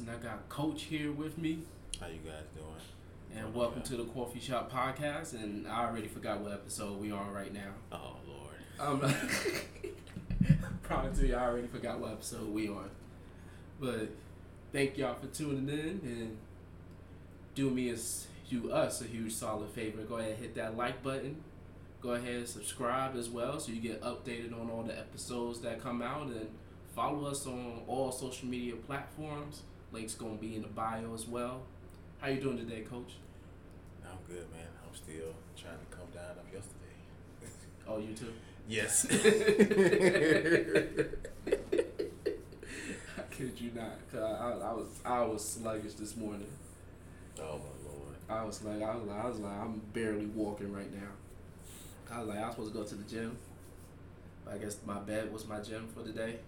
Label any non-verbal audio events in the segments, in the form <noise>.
And I got Coach here with me. How you guys doing? And welcome to the Coffee Shop Podcast. And I already forgot what episode we on right now. Oh Lord. Um, <laughs> promise to you, I already forgot what episode we on. But thank y'all for tuning in and do me as do us a huge solid favor. Go ahead and hit that like button. Go ahead and subscribe as well so you get updated on all the episodes that come out and follow us on all social media platforms. Links gonna be in the bio as well. How you doing today, Coach? I'm good, man. I'm still trying to come down off yesterday. <laughs> Oh, you too. Yes. <laughs> <laughs> I kid you not. Cause I, I was I was sluggish this morning. oh my Lord. I was like I was like I was like I'm barely walking right now. I was like I was supposed to go to the gym. I guess my bed was my gym for the day.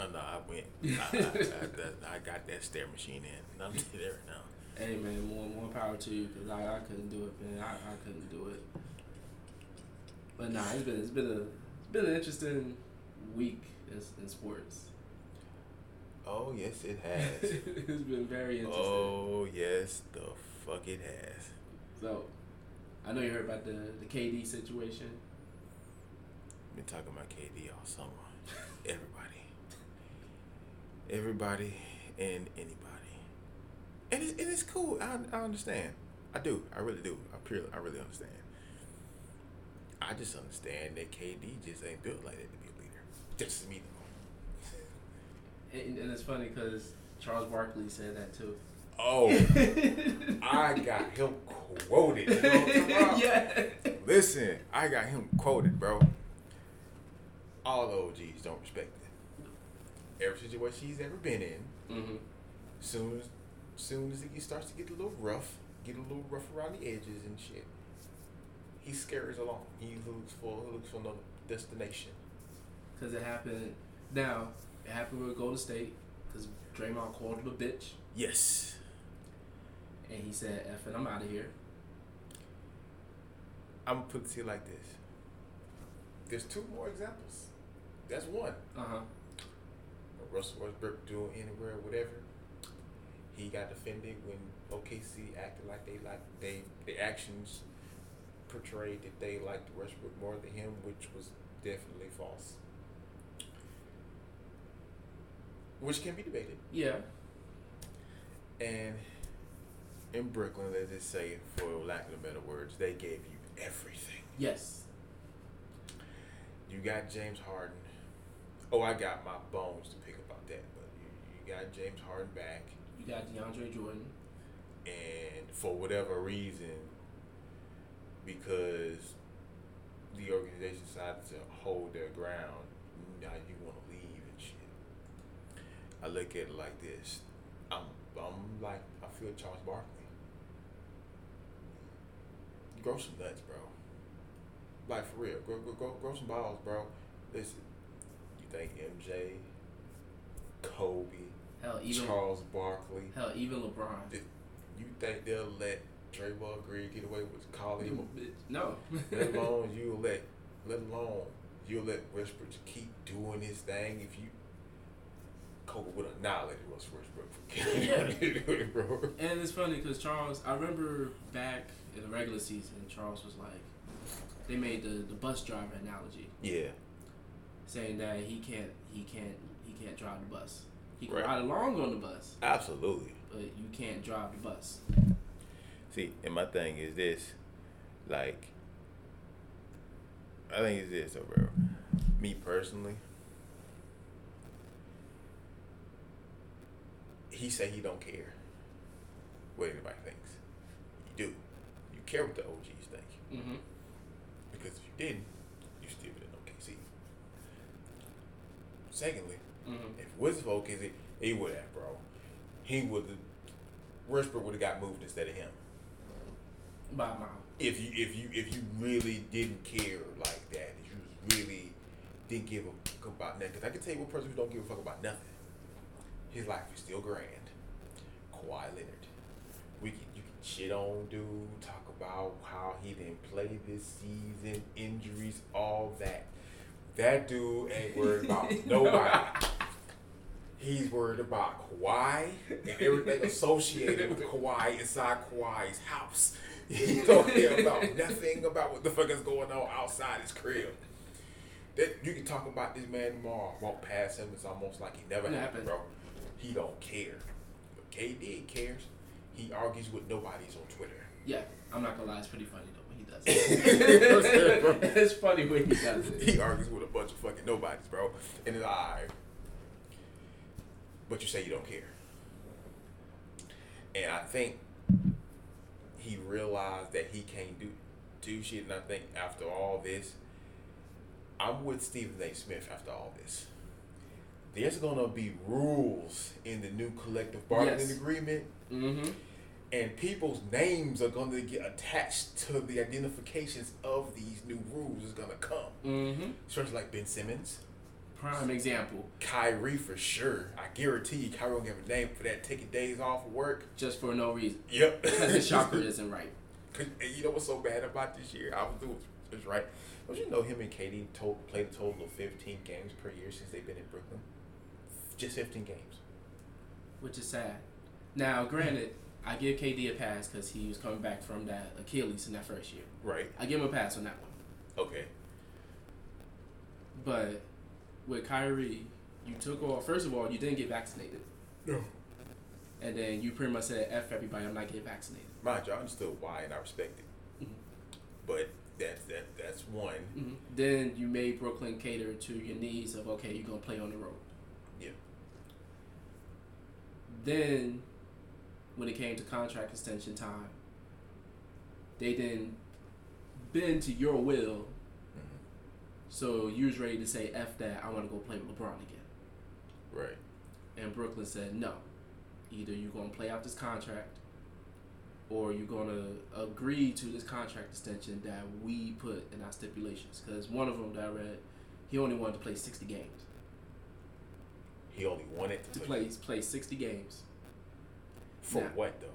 Oh no, I went. I, I, I, I got that stair machine in. <laughs> I'm there now. Hey man, more more power to you because I, I couldn't do it, man. I, I couldn't do it. But nah, it's been it's been a it's been an interesting week in, in sports. Oh yes, it <laughs> has. it's been very interesting. oh yes, the fuck it has. So, I know you heard about the the KD situation. Been talking about KD all summer. <laughs> Everybody. Everybody and anybody. And it's, and it's cool. I, I understand. I do. I really do. I purely, I really understand. I just understand that KD just ain't built like that to be a leader. Just me. <laughs> And, and it's funny because Charles Barkley said that too. Oh, <laughs> I got him quoted. You know what I'm talking about? <laughs> yeah. Listen, I got him quoted, bro. All the OGs don't respect. Every situation he's ever been in, hmm soon as soon as it starts to get a little rough, get a little rough around the edges and shit, he scares along. He looks for he looks for another destination. Because it happened. Now it happened with Golden State because Draymond called him a bitch Yes. and he said, "F it, I'm out of here." I'm gonna put it to you like this. There's two more examples. That's one. Uh huh. Russell Westbrook doing anywhere, whatever. He got defended when OKC acted like they like they the actions portrayed that they liked Westbrook more than him, which was definitely false. Which can be debated. Yeah. And in Brooklyn, let's just say, for lack of better words, they gave you everything. Yes. You got James Harden. Oh, I got my bones to pick about that, but you, you got James Harden back. You got DeAndre Jordan. and for whatever reason, because the organization decided to hold their ground, now you want to leave and shit. I look at it like this. I'm, I'm like, I feel Charles Barkley. Grow some nuts, bro. Like for real, grow, grow, grow, grow some balls, bro. Listen, think MJ, Kobe, Hell, even Charles Barkley, hell, even LeBron. Th- you think they'll let Draymond Green get away with calling him a bitch? No. Let <laughs> alone you let, let alone you'll let Westbrook keep doing his thing. If you, Kobe would annihilate Russ Westbrook for getting it, bro. And it's funny because Charles, I remember back in the regular season, Charles was like, they made the, the bus driver analogy, Yeah, saying that he can't he can't he can't drive the bus. He can Right. ride along on the bus, absolutely. but you can't drive the bus. See, and my thing is this, like, I think it's this, though, bro. Me personally, he say he don't care what anybody thinks. You do. You care what the OGs think. Mm-hmm. Because if you didn't, you still been in OKC. Secondly, Mm-hmm. if it was for OKC, he would have, bro. He would have. Westbrook would have got moved instead of him. By mile. If you if you if you really didn't care like that, if you really didn't give a fuck about nothing, because I can tell you one person who don't give a fuck about nothing. His life is still grand. Kawhi Leonard. We can you can shit on dude, talk about how he didn't play this season, injuries, all that. That dude ain't worried about <laughs> nobody. He's worried about Kawhi and everything associated with Kawhi inside Kawhi's house. He don't care about nothing about what the fuck is going on outside his crib. That you can talk about this man tomorrow, walk past him, it's almost like he never happened, happened. bro. He don't care. But KD cares. He argues with nobody's on Twitter. Yeah, I'm not gonna lie, it's pretty funny though he does it. it's funny when he does it. he argues with a bunch of fucking nobodies, bro. And it's alright. But you say you don't care. And I think he realized that he can't do do shit. And I think after all this, I'm with Stephen A. Smith after all this. There's gonna be rules in the new collective bargaining Yes. agreement, Mm-hmm. And people's names are gonna get attached to the identifications of these new rules. Is gonna come. Mm-hmm. Like Ben Simmons. Prime example, Kyrie for sure. I guarantee you Kyrie won't have a name for that taking days off of work. just for no reason. Yep. <laughs> Because his chakra <laughs> isn't right. 'Cause- and you know what's so bad about this year? I was doing this right. Don't you know him and KD played a total of 15 games per year since they've been in Brooklyn? Just 15 games. which is sad. Now, granted, I give KD a pass because he was coming back from that Achilles in that first year. Right. I give him a pass on that one. Okay. But with Kyrie, you took off. First of all, you didn't get vaccinated, No. and then you pretty much said, "F everybody, I'm not getting vaccinated." Mind you, I understood why and I respect it. Mhm. But that's that that's one. hmm Then you made Brooklyn cater to your needs of okay, you're gonna play on the road. Yeah. Then, when it came to contract extension time, they didn't bend to your will. Mhm. So you was ready to say F that, I want to go play with LeBron again. Right. And Brooklyn said no. Either you're going to play out this contract or you're going to agree to this contract extension that we put in our stipulations. Because one of them that I read, he only wanted to play 60 games. He only wanted to, To play, play 60 games For Nah. what though?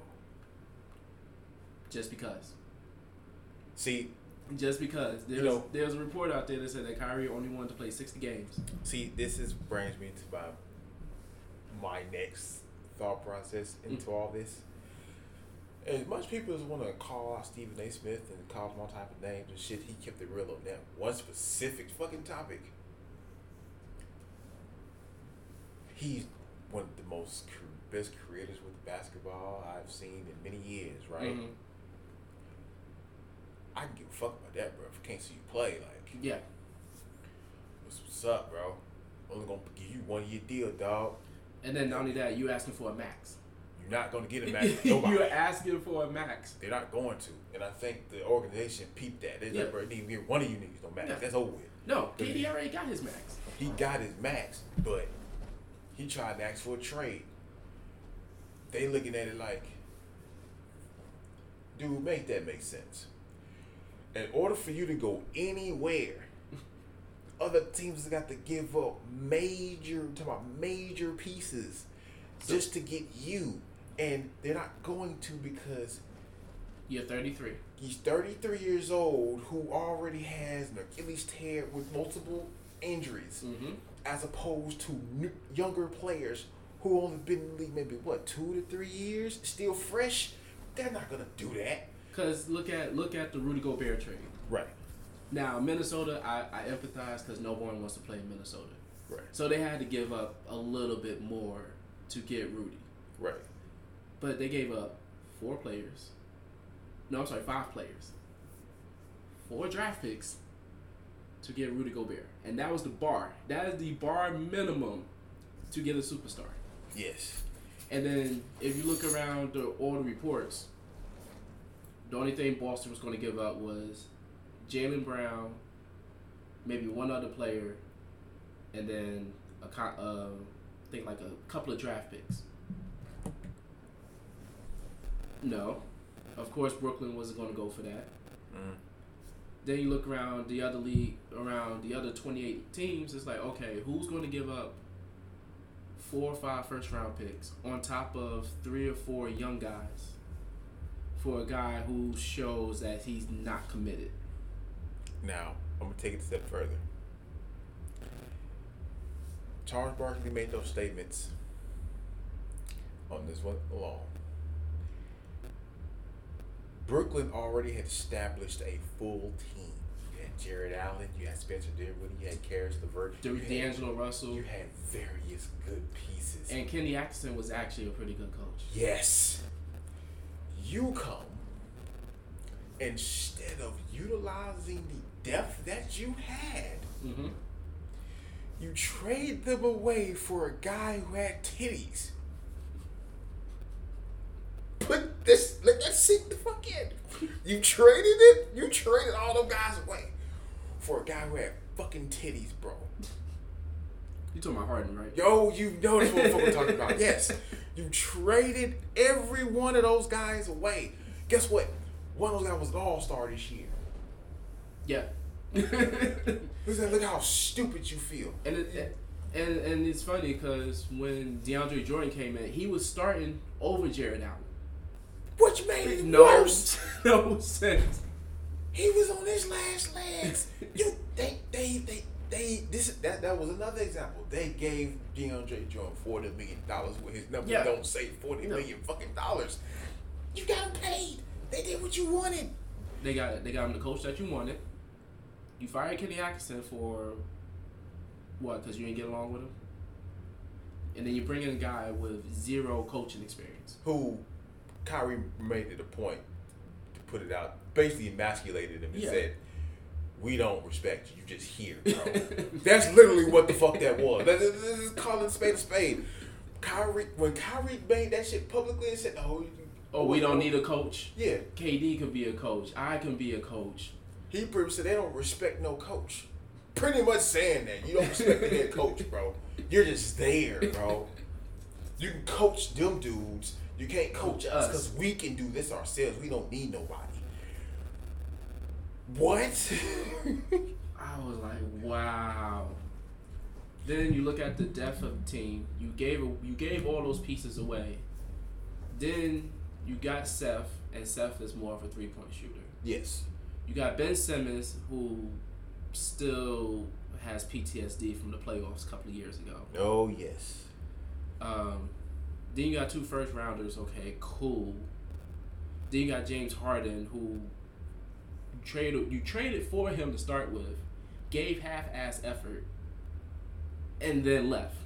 just because. See, Just because. there's You know- there was a report out there that said that Kyrie only wanted to play 60 games. See, this is brings me to my my next thought process mm. into all this. As much people as want to call out Stephen A. Smith and call him all type of names and shit, he kept it real on that one specific fucking topic. He's one of the most best creators with basketball I've seen in many years, right? Mhm. I can give a fuck about that, bro. If I can't see you play, like, Yeah. what's, what's up, bro? Only gonna give you one year deal, dog. And then not only that, you asking for a max. You're not gonna get a max. <laughs> nobody. You're asking for a max. They're not going to, and I think the organization peeped that. They're Yeah. like, bro, to be one of you niggas no max. Yeah. That's over with. No, KD already got his max. He got his max, but he tried to ask for a trade. They looking at it like, dude, make that make sense. In order for you to go anywhere, <laughs> other teams have got to give up major, talking about major pieces, just to get you, and they're not going to because You're 33. He's 33 years old who already has an Achilles tear with multiple injuries, Mm-hmm. as opposed to new, younger players who only been in the league maybe what two to three years, still fresh. They're not gonna do that. Cause look at look at the Rudy Gobert trade. Right. Now Minnesota, I, I empathize because no one wants to play in Minnesota, Right. so they had to give up a little bit more to get Rudy. Right. But they gave up four players. No, I'm sorry, five players. Four draft picks to get Rudy Gobert, and that was the bar. That is the bar minimum to get a superstar. Yes. And then if you look around the, all the reports, the only thing Boston was going to give up was Jaylen Brown, maybe one other player, and then a co- uh, I think like a couple of draft picks. No, of course Brooklyn wasn't going to go for that. Mm. Then you look around the other league, around the other 28 teams. It's like, okay, who's going to give up four or five first round picks on top of three or four young guys for a guy who shows that he's not committed? Now I'm gonna take it a step further. Charles Barkley made those statements on this one alone. Brooklyn already had established a full team. Jarrett Allen, you had Spencer Dinwiddie, you had Caris LeVert, was you had, D'Angelo Russell. you had various good pieces. And Kenny Atkinson was actually a pretty good coach. Yes. You come instead of utilizing the depth that you had, Mm-hmm. you trade them away for a guy who had titties. Put this, let that sink the fuck in. You traded it, you traded all those guys away for a guy who had fucking titties, bro. You talking about Harden, right? Yo, you know this what we're talking about. Yes. You traded every one of those guys away. Guess what? One of those guys was an all star this year. Yeah. Look at look how stupid you feel. And it, and and it's funny because when DeAndre Jordan came in, he was starting over Jarrett Allen. Which made it No, worse. <laughs> no sense. He was on his last legs. You they they they they this that that was another example. They gave DeAndre Jordan forty million dollars when his number Yeah. don't say forty No. million fucking dollars. You got him paid. They did what you wanted. They got they got him the coach that you wanted. You fired Kenny Atkinson for what? Because you didn't get along with him. And then you bring in a guy with zero coaching experience. who Kyrie made it a point put it out, basically emasculated him and Yeah. said, "We don't respect you. You just here, bro." <laughs> That's literally what the fuck that was. That- This is calling spade a spade. Kyrie, when Kyrie made that shit publicly and said, "Oh, Oh, we don't oh, need a coach. yeah," KD could be a coach. I can be a coach. he pretty said they don't respect no coach. Pretty much saying that you don't respect the head <laughs> coach, bro. You're just there, bro. You can coach them dudes. You can't coach us. because we can do this ourselves. We don't need nobody. What? <laughs> I was like, wow. Then you look at the depth of the team. You gave you gave all those pieces away. Then you got Seth, and Seth is more of a three point shooter. yes. You got Ben Simmons, who still has PTSD from the playoffs a couple of years ago. Oh yes. Um, then you got two first rounders. Okay, cool. Then you got James Harden, who you traded you traded for him to start with, gave half ass effort, and then left.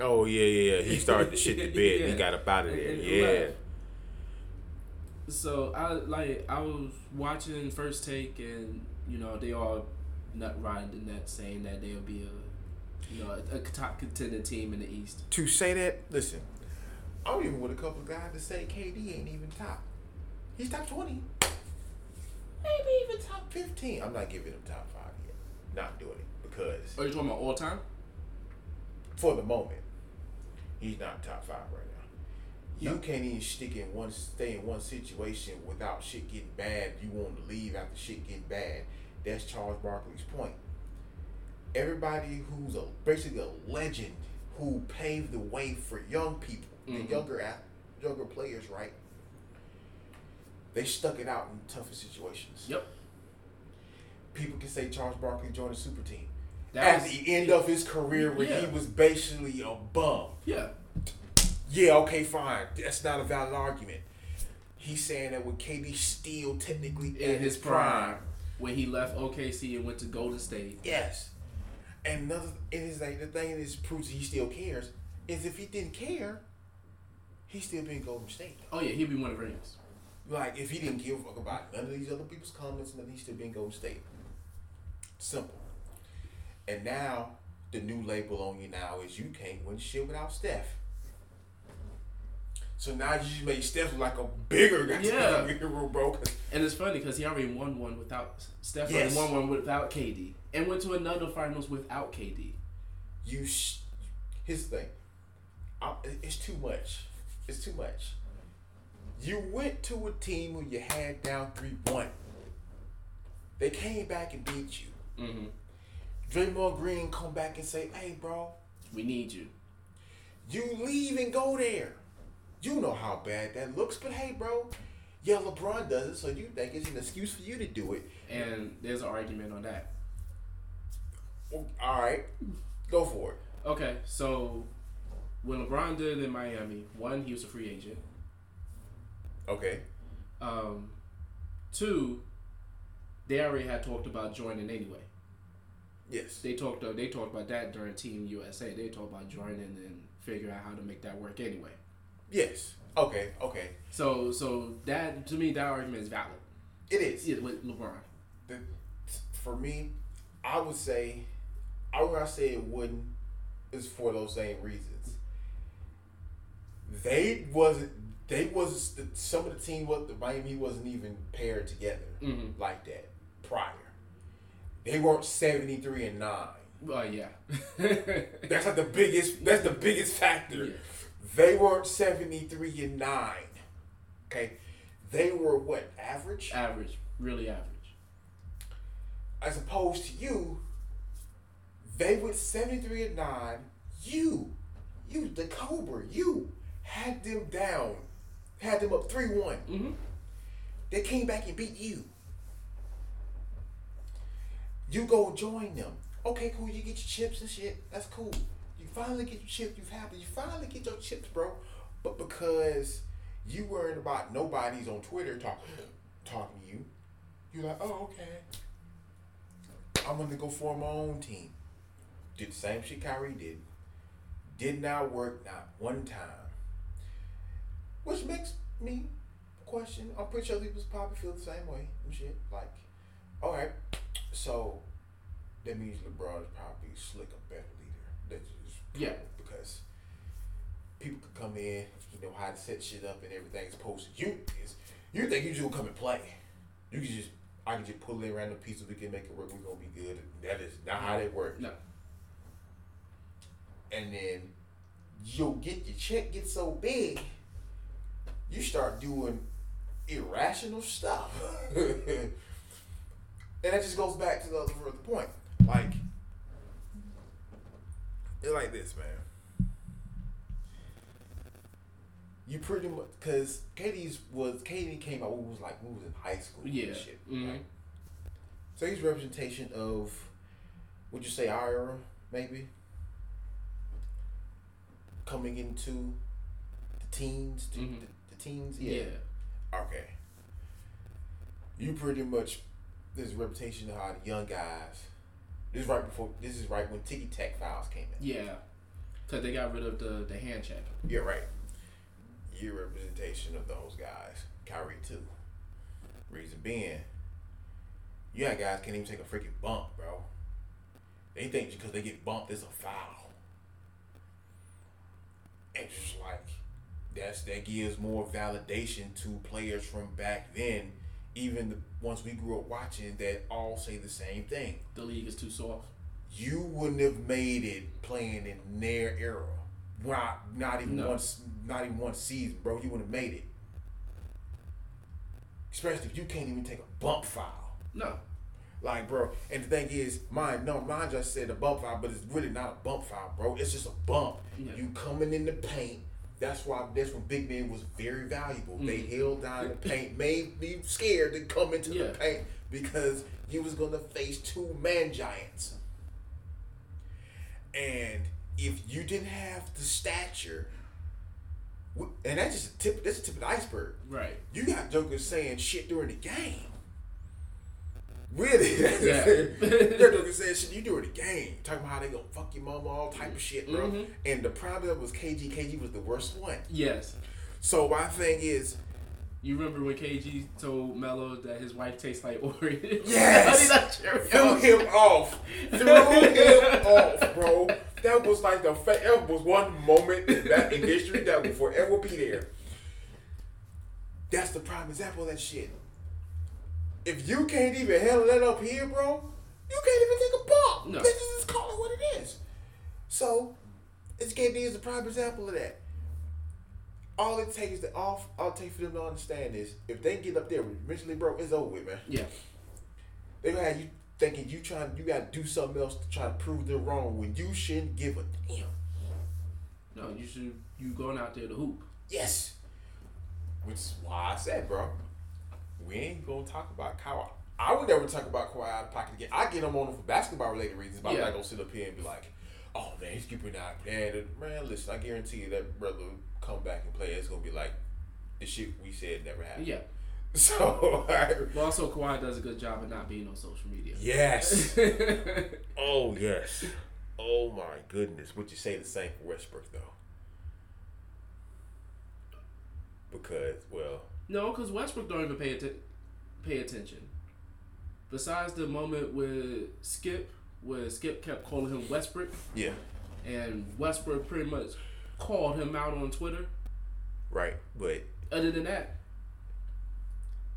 Oh yeah, yeah, yeah. He started to shit the bed. <laughs> Yeah. He got up out of And- there. and Yeah. left. So I like I was watching First Take, and you know they all nut riding the net, saying that they'll be a you know a, a top contending team in the East. To say that, listen, I'm even with a couple of guys that say KD ain't even top. He's top twenty. Maybe even top fifteen. I'm not giving him top five yet. Not doing it because Are you talking about all time? for the moment, he's not top five right now. You can't even stick in one stay in one situation without shit getting bad. You want to leave after shit getting bad. That's Charles Barkley's point. Everybody who's a basically a legend who paved the way for young people, Mhm. the younger younger players, right? They stuck it out in tougher situations. Yep. People can say Charles Barkley joined a super team That at was- the end of his career when he was basically a bum. Yeah. Yeah, okay, fine. That's not a valid argument. He's saying that with KD still technically In his prime, when he left OKC and went to Golden State. Yes. And another it is like the thing that proves he still cares is if he didn't care, he still be in Golden State. Oh yeah, he'd be one of rings. Like if he didn't give a fuck about none of these other people's comments, none he still been Golden State. Simple. And now the new label on you now is you can't win shit without Steph. So now you just made Steph like a bigger guy, Yeah. <laughs> hero, bro. And it's funny because he already won one without Steph. Yes. Won one without KD, and went to another finals without KD. you sh- the thing I, it's too much it's too much you went to a team who you had down 3-1 they came back and beat you Mm-hmm. Draymond Green come back and say hey bro We need you. you leave and go there you know how bad that looks but hey bro yeah LeBron does it so you think it's an excuse for you to do it And there's an argument on that. All right go for it Okay, so when LeBron did it in Miami, one, he was a free agent. Okay. Um, two, they already had talked about joining anyway. Yes. They talked. Uh, they talked about that during Team USA. They talked about joining and figure out how to make that work anyway. Yes. Okay. Okay. So, so that to me, that argument is valid. It is. Yeah, with LeBron. The, for me, I would say, I would not say it wouldn't. Is for those same reasons. They wasn't. They was the, some of the team. What the Miami wasn't even paired together Mhm. like that prior. They weren't seventy three and nine. Uh, yeah. <laughs> That's like the biggest. That's the biggest factor. Yeah. They weren't seventy three and nine. Okay, they were what average average, really average. as opposed to you. They went seventy three and nine. You, you the Cobra. You had them down, had them up three one. Mm-hmm. They came back and beat you. You go join them. Okay, cool. You get your chips and shit. That's cool. You finally get your chips. You happy. You finally get your chips, bro. But because you worrying about nobody's on Twitter talking <gasps> talking to you, you're like, oh okay. I'm gonna go form my own team. Did the same shit Kyrie did. Did not work not one time. Which makes me question. I'm pretty sure people probably feel the same way and shit. Like, all right, so that means LeBron is probably slick a better leader. That's just Yeah. because people could come in, you know how to set shit up and everything's posted. You is you think you just gonna come and play? You can just I can just pull in random pieces. We can make it work. We're gonna be good. That is not how that works. No. And then you'll get your check get so big, you start doing irrational stuff. <laughs> and that just goes back to the other further point. Like it's like this, man. You pretty much because KD's was Katie came out when was like we was in high school Yeah. and shit. Mhm. Right? So he's representation of would you say era, maybe? Coming into the teens, to Mhm. the, the teens, Yeah. Okay. You pretty much there's a reputation of how the young guys. This is right before. This is right when Tiki Tech Files came in. Yeah. Cause they got rid of the the hand check. Yeah, right. Your representation of those guys. Kyrie too. Reason being, you got guys can't even take a freaking bump, bro. They think because they get bumped, it's a foul. And just like that's that gives more validation to players from back then, even the ones we grew up watching that all say the same thing. The league is too soft. You wouldn't have made it playing in their era. Not not even No. one s- not even one season, bro. You wouldn't have made it. Especially if you can't even take a bump foul. No. Like, bro, and the thing is, mine, no, mine just said a bump foul, but it's really not a bump foul, bro. It's just a bump. Yeah. You coming in the paint. That's why that's when big men was very valuable. They Mhm. held down the <laughs> paint, made me scared to come into Yeah. the paint because you was gonna face two man giants. And if you didn't have the stature, and that's just a tip. That's a tip of the iceberg. Right. You got jokers saying shit during the game. Really? Yeah. <laughs> They're jokers saying shit you during the game. Talking about how they gonna fuck your mama, all type of shit, bro. Mhm. And the problem was KG. KG was the worst one. Yes. So my thing is, You remember when KG told Melo that his wife tastes like Oreos? Yes! <laughs> Threw him off. Threw him off, bro. That was like the fa- that was one moment in that in history that will forever be there. That's the prime example of that shit. If you can't even handle that up here, bro, you can't even take a bump. No. Bitches just call it what it is. So, this KD is a prime example of that. All it takes to off, all it takes for them to understand is if they get up there eventually, bro, it's over with, man. Yeah. They gonna have you thinking you trying you gotta do something else to try to prove they're wrong when you shouldn't give a damn. No, you should. You going out there to hoop. Yes. Which is why I said, bro, we ain't gonna talk about Kawhi. I would never talk about Kawhi out of pocket again. I get him on for basketball related reasons, but I'm not gonna sit up here and be like, Oh man, he's keeping out. Man, man, listen, I guarantee you that brother will come back and play. It's gonna be like the shit we said never happened. Yeah. <laughs> So But also, Kawhi does a good job of not being on social media. yes. <laughs> oh yes. Oh my goodness. Would you say the same for Westbrook though? Because well, no, because Westbrook don't even pay atten- pay attention. Besides the moment with Skip, where Skip kept calling him Westbrook, yeah, and Westbrook pretty much called him out on Twitter. right. But Other than that,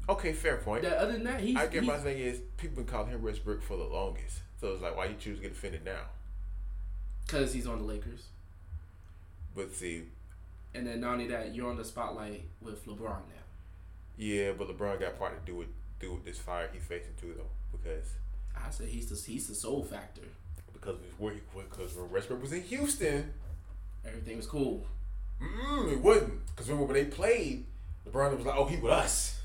okay, fair point. that other than that, he's, I get he's my thing is people been calling him Westbrook for the longest. So it's like why you choose to get offended now? because he's on the Lakers. But see, And then not only that, you're on the spotlight with LeBron now. Yeah, but LeBron got part to do with do with this fire he's facing too though. Because I said he's the he's the soul factor. because of his work because when Westbrook was in Houston, Everything was cool. mm, it wasn't. Because remember when they played, LeBron was like, "Oh, he with us."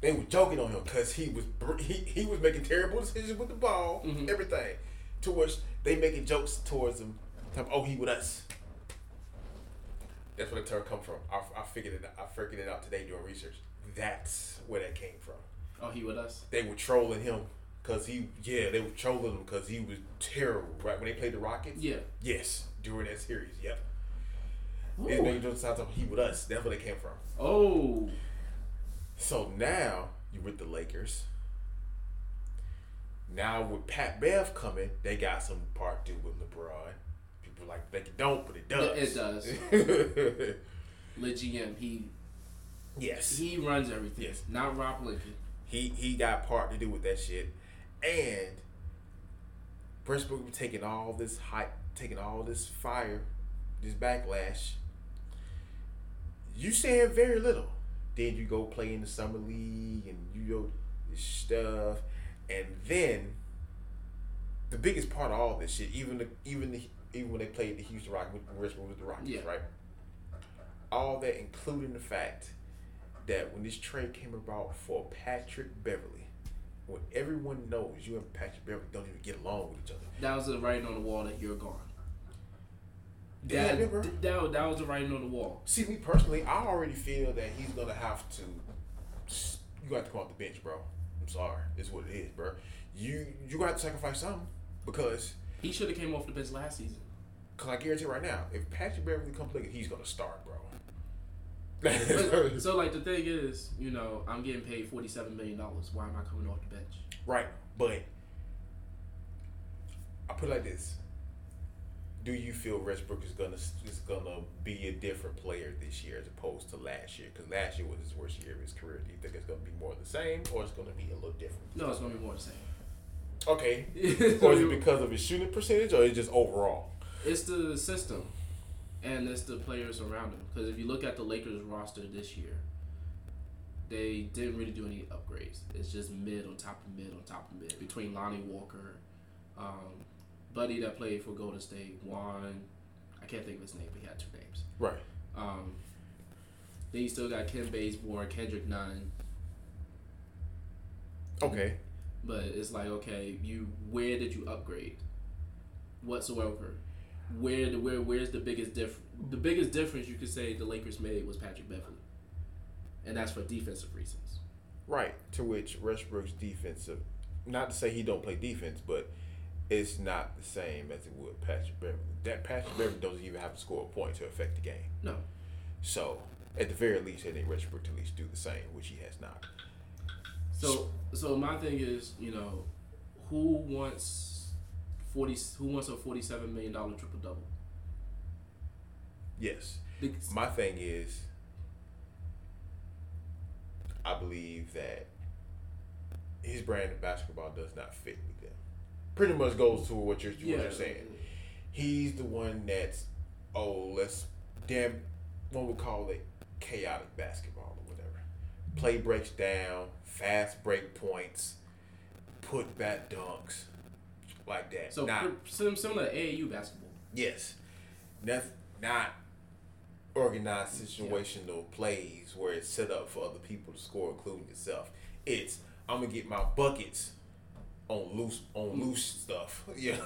They were joking on him because he was he, he was making terrible decisions with the ball, Mhm. everything. To which they making jokes towards him, talking, "Oh, he with us." That's where the term come from. I, I figured it. I figured it out today doing research. That's where that came from. Oh, he with us. They were trolling him because he, yeah, they were trolling him because he was terrible. Right when they played the Rockets. Yeah. Yes, during that series. Yep. Ooh. It's making jokes sound like he with us. That's where they came from. Oh, So now you with the Lakers. Now with Pat Bev coming, they got some part do with LeBron. People like think it don't, but it does. It does. <laughs> Le GM. He yes. he runs everything. Yes. Not Rob Pelinka. He he got part to do with that shit. And Westbrook was taking all this hype, taking all this fire, this backlash. You saying very little. Then you go play in the summer league and you know this stuff, and then the biggest part of all this shit, even the even the even when they played the Houston Rockets, with was the Rockets, Yeah. right? All that, including the fact that when this trade came about for Patrick Beverley, when everyone knows you and Patrick Beverley don't even get along with each other. That was the writing on the wall that you're gone. Yeah, That, that, that was the writing on the wall. See, me personally, I already feel that he's gonna have to. You got to come off the bench, bro. I'm sorry, it's what it is, bro. You you got to sacrifice something because, He should have came off the bench last season. cause I guarantee right now, if Patrick Beverley comes looking, he's gonna start, bro. But, so like <laughs> the thing is, you know, I'm getting paid forty seven million dollars. Why am I coming off the bench? Right, but I put it like this: Do you feel Westbrook is gonna is gonna be a different player this year as opposed to last year? Because last year was his worst year of his career. Do you think it's gonna be more of the same, or it's gonna be a little different? No, it's gonna be more the same. Okay, <laughs> or is it because of his shooting percentage, or is it just overall? It's the system, and it's the players around him. Because if you look at the Lakers roster this year, they didn't really do any upgrades. It's just mid on top of mid on top of mid between Lonnie Walker, um, Buddy that played for Golden State, Juan. I can't think of his name, but he had two names. Right. Um, then you still got Kent Bazemore, Kendrick Nunn. Okay. But it's like, okay, you where did you upgrade? Whatsoever. Where the where where's the biggest diff the biggest difference you could say the Lakers made was Patrick Beverley. And that's for defensive reasons. Right. To which Westbrook's defensive, not to say he don't play defense, but it's not the same as it would Patrick Beverley. That Patrick Beverley doesn't even have to score a point to affect the game. No. So at the very least, I think Westbrook to at least do the same, which he has not. So so my thing is, you know, who wants forty who wants a forty seven million dollar triple double? Yes. My thing is, I believe that his brand of basketball does not fit with them. Pretty much goes to what you're, what you're saying. He's the one that's, oh, let's damn, one would call it chaotic basketball. Play breaks down, fast break points, put back dunks, like that. So not, similar to AAU basketball. Yes. That's not organized situational plays where it's set up for other people to score, including yourself. It's I'm gonna get my buckets on loose on mm. loose stuff. <laughs> Yeah.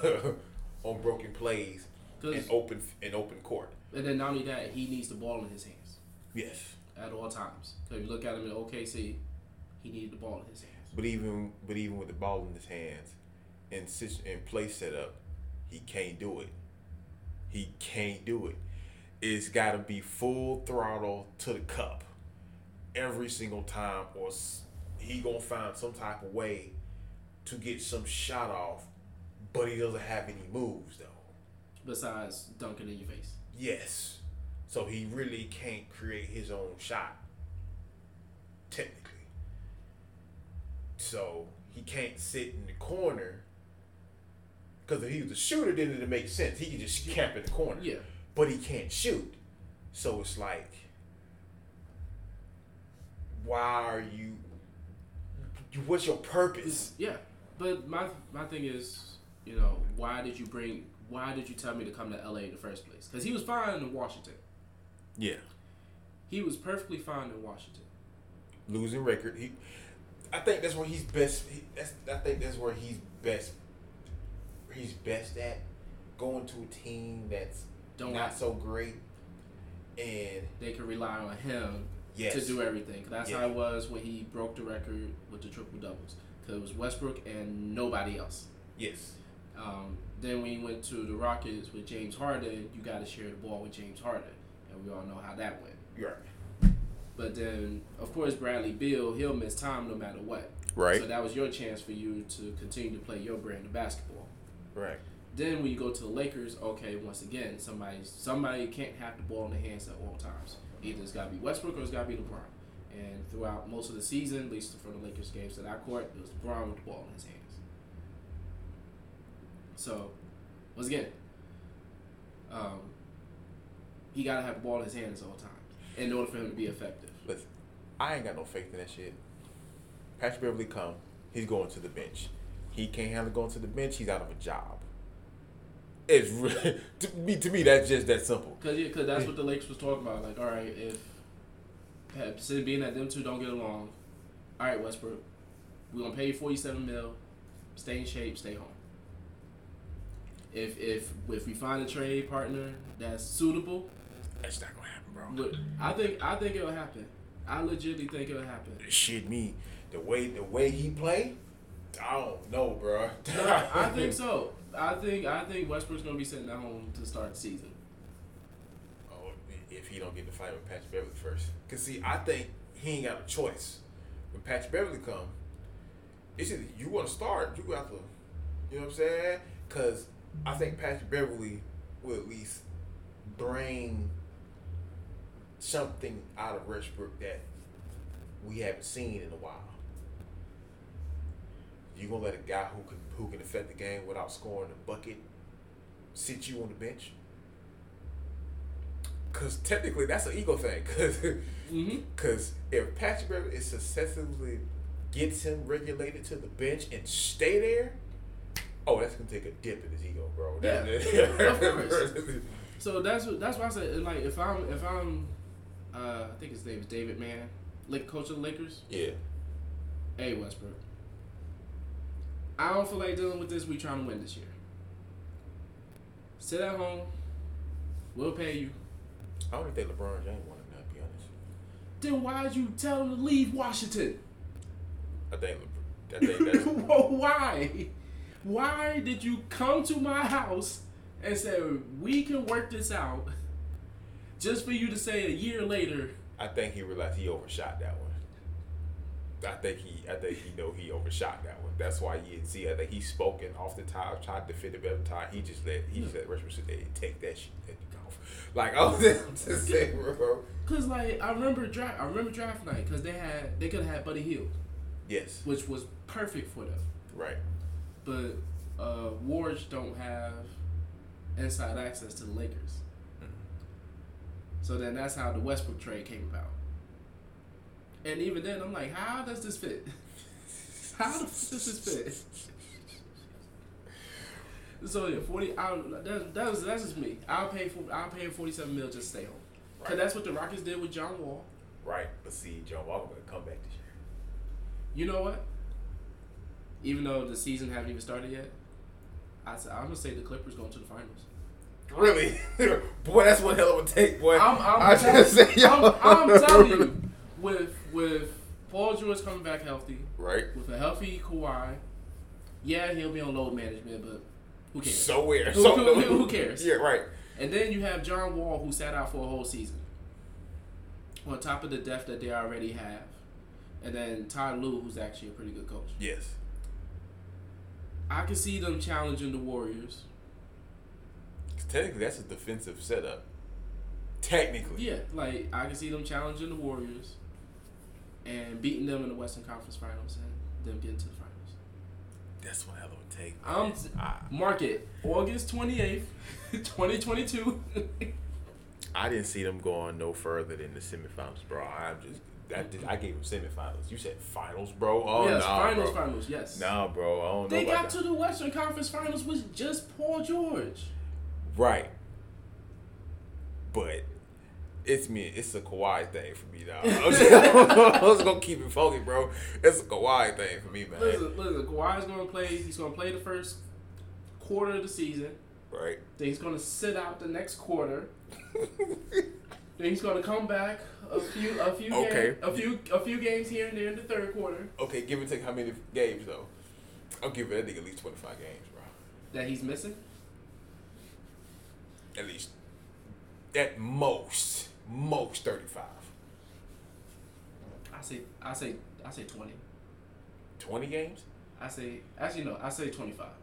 on broken plays in 'Cause- open in open court. And then not only that, he needs the ball in his hands Yes. At all times. Because if you look at him in OKC, he needed the ball in his hands. But even but even with the ball in his hands and in play setup, he can't do it. He can't do it. It's got to be full throttle to the cup every single time, or he gonna find some type of way to get some shot off. But he doesn't have any moves though. Besides dunking in your face. Yes. So he really can't create his own shot. Technically. So he can't sit in the corner. Because if he was a shooter, then it'd make sense. He could just camp in the corner. Yeah. But he can't shoot. So it's like, why are you. What's your purpose? Yeah, but my my thing is, you know, why did you bring? Why did you tell me to come to LA in the first place? Because he was fine in Washington. Yeah. He was perfectly fine in Washington. losing record. He, I think that's where he's best. He, that's, I think that's where he's best. He's best at going to a team that's Don't not so great, and They can rely on him yes, to do everything. 'Cause that's how it was when he broke the record with the triple doubles. Because it was Westbrook and nobody else. yes, Um, then when he went to the Rockets with James Harden, you got to share the ball with James Harden, and we all know how that went. right, But then, of course, Bradley Beal, he'll miss time no matter what. right, So that was your chance for you to continue to play your brand of basketball. right, Then when you go to the Lakers, okay, once again, somebody somebody can't have the ball in their hands at all times. Either it's got to be Westbrook or it's got to be LeBron. And throughout most of the season, at least for the Lakers games that I court, it was LeBron with the ball in his hands. So, once again, um, he got to have the ball in his hands all times in order for him to be effective. Listen, I ain't got no faith in that shit. Patrick Beverley come, he's going to the bench. He can't handle going to the bench. He's out of a job. It's really, <laughs> to me. To me, that's just that simple. Cause yeah, cause that's what the Lakers was talking about. Like, all right, if of being that them two don't get along, all right, Westbrook, we're gonna pay you forty seven mil. Stay in shape. Stay home. If if if we find a trade partner that's suitable, That's not gonna happen, bro. look, I think I think it'll happen. I legitimately think it'll happen. shit me the way the way he play i don't know bro No, I think so. I think I think Westbrook's gonna be sitting at home to start the season. oh, if he don't get the fight with patrick beverley first because see i think he ain't got a choice when patrick beverley come it's either you want to start you have to you know what i'm saying because i think patrick beverley will at least bring something out of Westbrook that we haven't seen in a while. You gonna let a guy who can who can affect the game without scoring a bucket sit you on the bench? Cause technically that's an ego thing. <laughs> Cause, Mm-hmm. 'cause if Patrick Beverley is successfully gets him regulated to the bench and stay there, oh, that's gonna take a dip in his ego, bro. That- <laughs> Of course. So that's what that's why I said like if I'm if I'm uh, I think his name is Darvin Ham, like coach of the Lakers. yeah. Hey Westbrook, I don't feel like dealing with this. We trying to win this year. Sit at home. We'll pay you. I don't think LeBron James wanted that. To be honest, Then why'd you tell him to leave Washington? I think I think that's <laughs> Why? Why did you come to my house and say we can work this out, just for you to say a year later? I think he realized he overshot that one. I think he, I think he know he overshot that one. That's why you didn't see. I think he spoken off the top, tried to fit it every time. He just let, he just let sit and take that shit and off. Like I was <laughs> just saying, bro. Cause like I remember draft, I remember draft night because they had they could have had Buddy Hield. Yes, which was perfect for them. right. But uh, Wards don't have inside access to the Lakers. So then that's how the Westbrook trade came about. And even then, I'm like, how does this fit? <laughs> How the does this fit? <laughs> So yeah, forty. I don't, that, that was that's just me. I'll pay for I'll pay him forty seven mil just to stay home. Cause that's what the Rockets did with John Wall. Right. But see, John Walker gonna come back this year. You know what? Even though the season haven't even started yet, I, I'm gonna say the Clippers going to the finals. Really, <laughs> boy, that's one hell of take, boy. I'm, I'm, I telling, just say, I'm, I'm telling you, with with Paul George coming back healthy, right? with a healthy Kawhi, yeah, he'll be on load management, but who cares? So weird. Who- So who- who cares? Yeah, right. And then you have John Wall, who sat out for a whole season. On top of the depth that they already have. And then Ty Lue, who's actually a pretty good coach. Yes. I can see them challenging the Warriors. Technically, that's a defensive setup. Technically. Yeah, like I can see them challenging the Warriors and beating them in the Western Conference Finals and them getting to the finals. That's one hell of a take. I'm man. I, mark it August 28th, <laughs> 2022. I didn't see them going no further than the semifinals, bro. I'm just that I gave them semifinals. You said finals, bro. Oh yes, no, finals, bro. finals, yes. Nah, bro. I don't They know got about to that. the Western Conference Finals with just Paul George. Right. But it's me. It's a Kawhi thing for me, dog. I was, I was gonna keep it funky, bro. It's a Kawhi thing for me, man. Listen, listen. Kawhi's gonna play. He's gonna play the first quarter of the season. Right. Then he's gonna sit out the next quarter. <laughs> then he's gonna come back a few, a few, Okay. game, a few, a few games here and there in the third quarter Okay, give and take how many games though? I'll give that nigga at least twenty five games, bro. that he's missing. At least. At most, most thirty five. I say, I say, I say twenty. Twenty games? I say, actually no, I say twenty-five.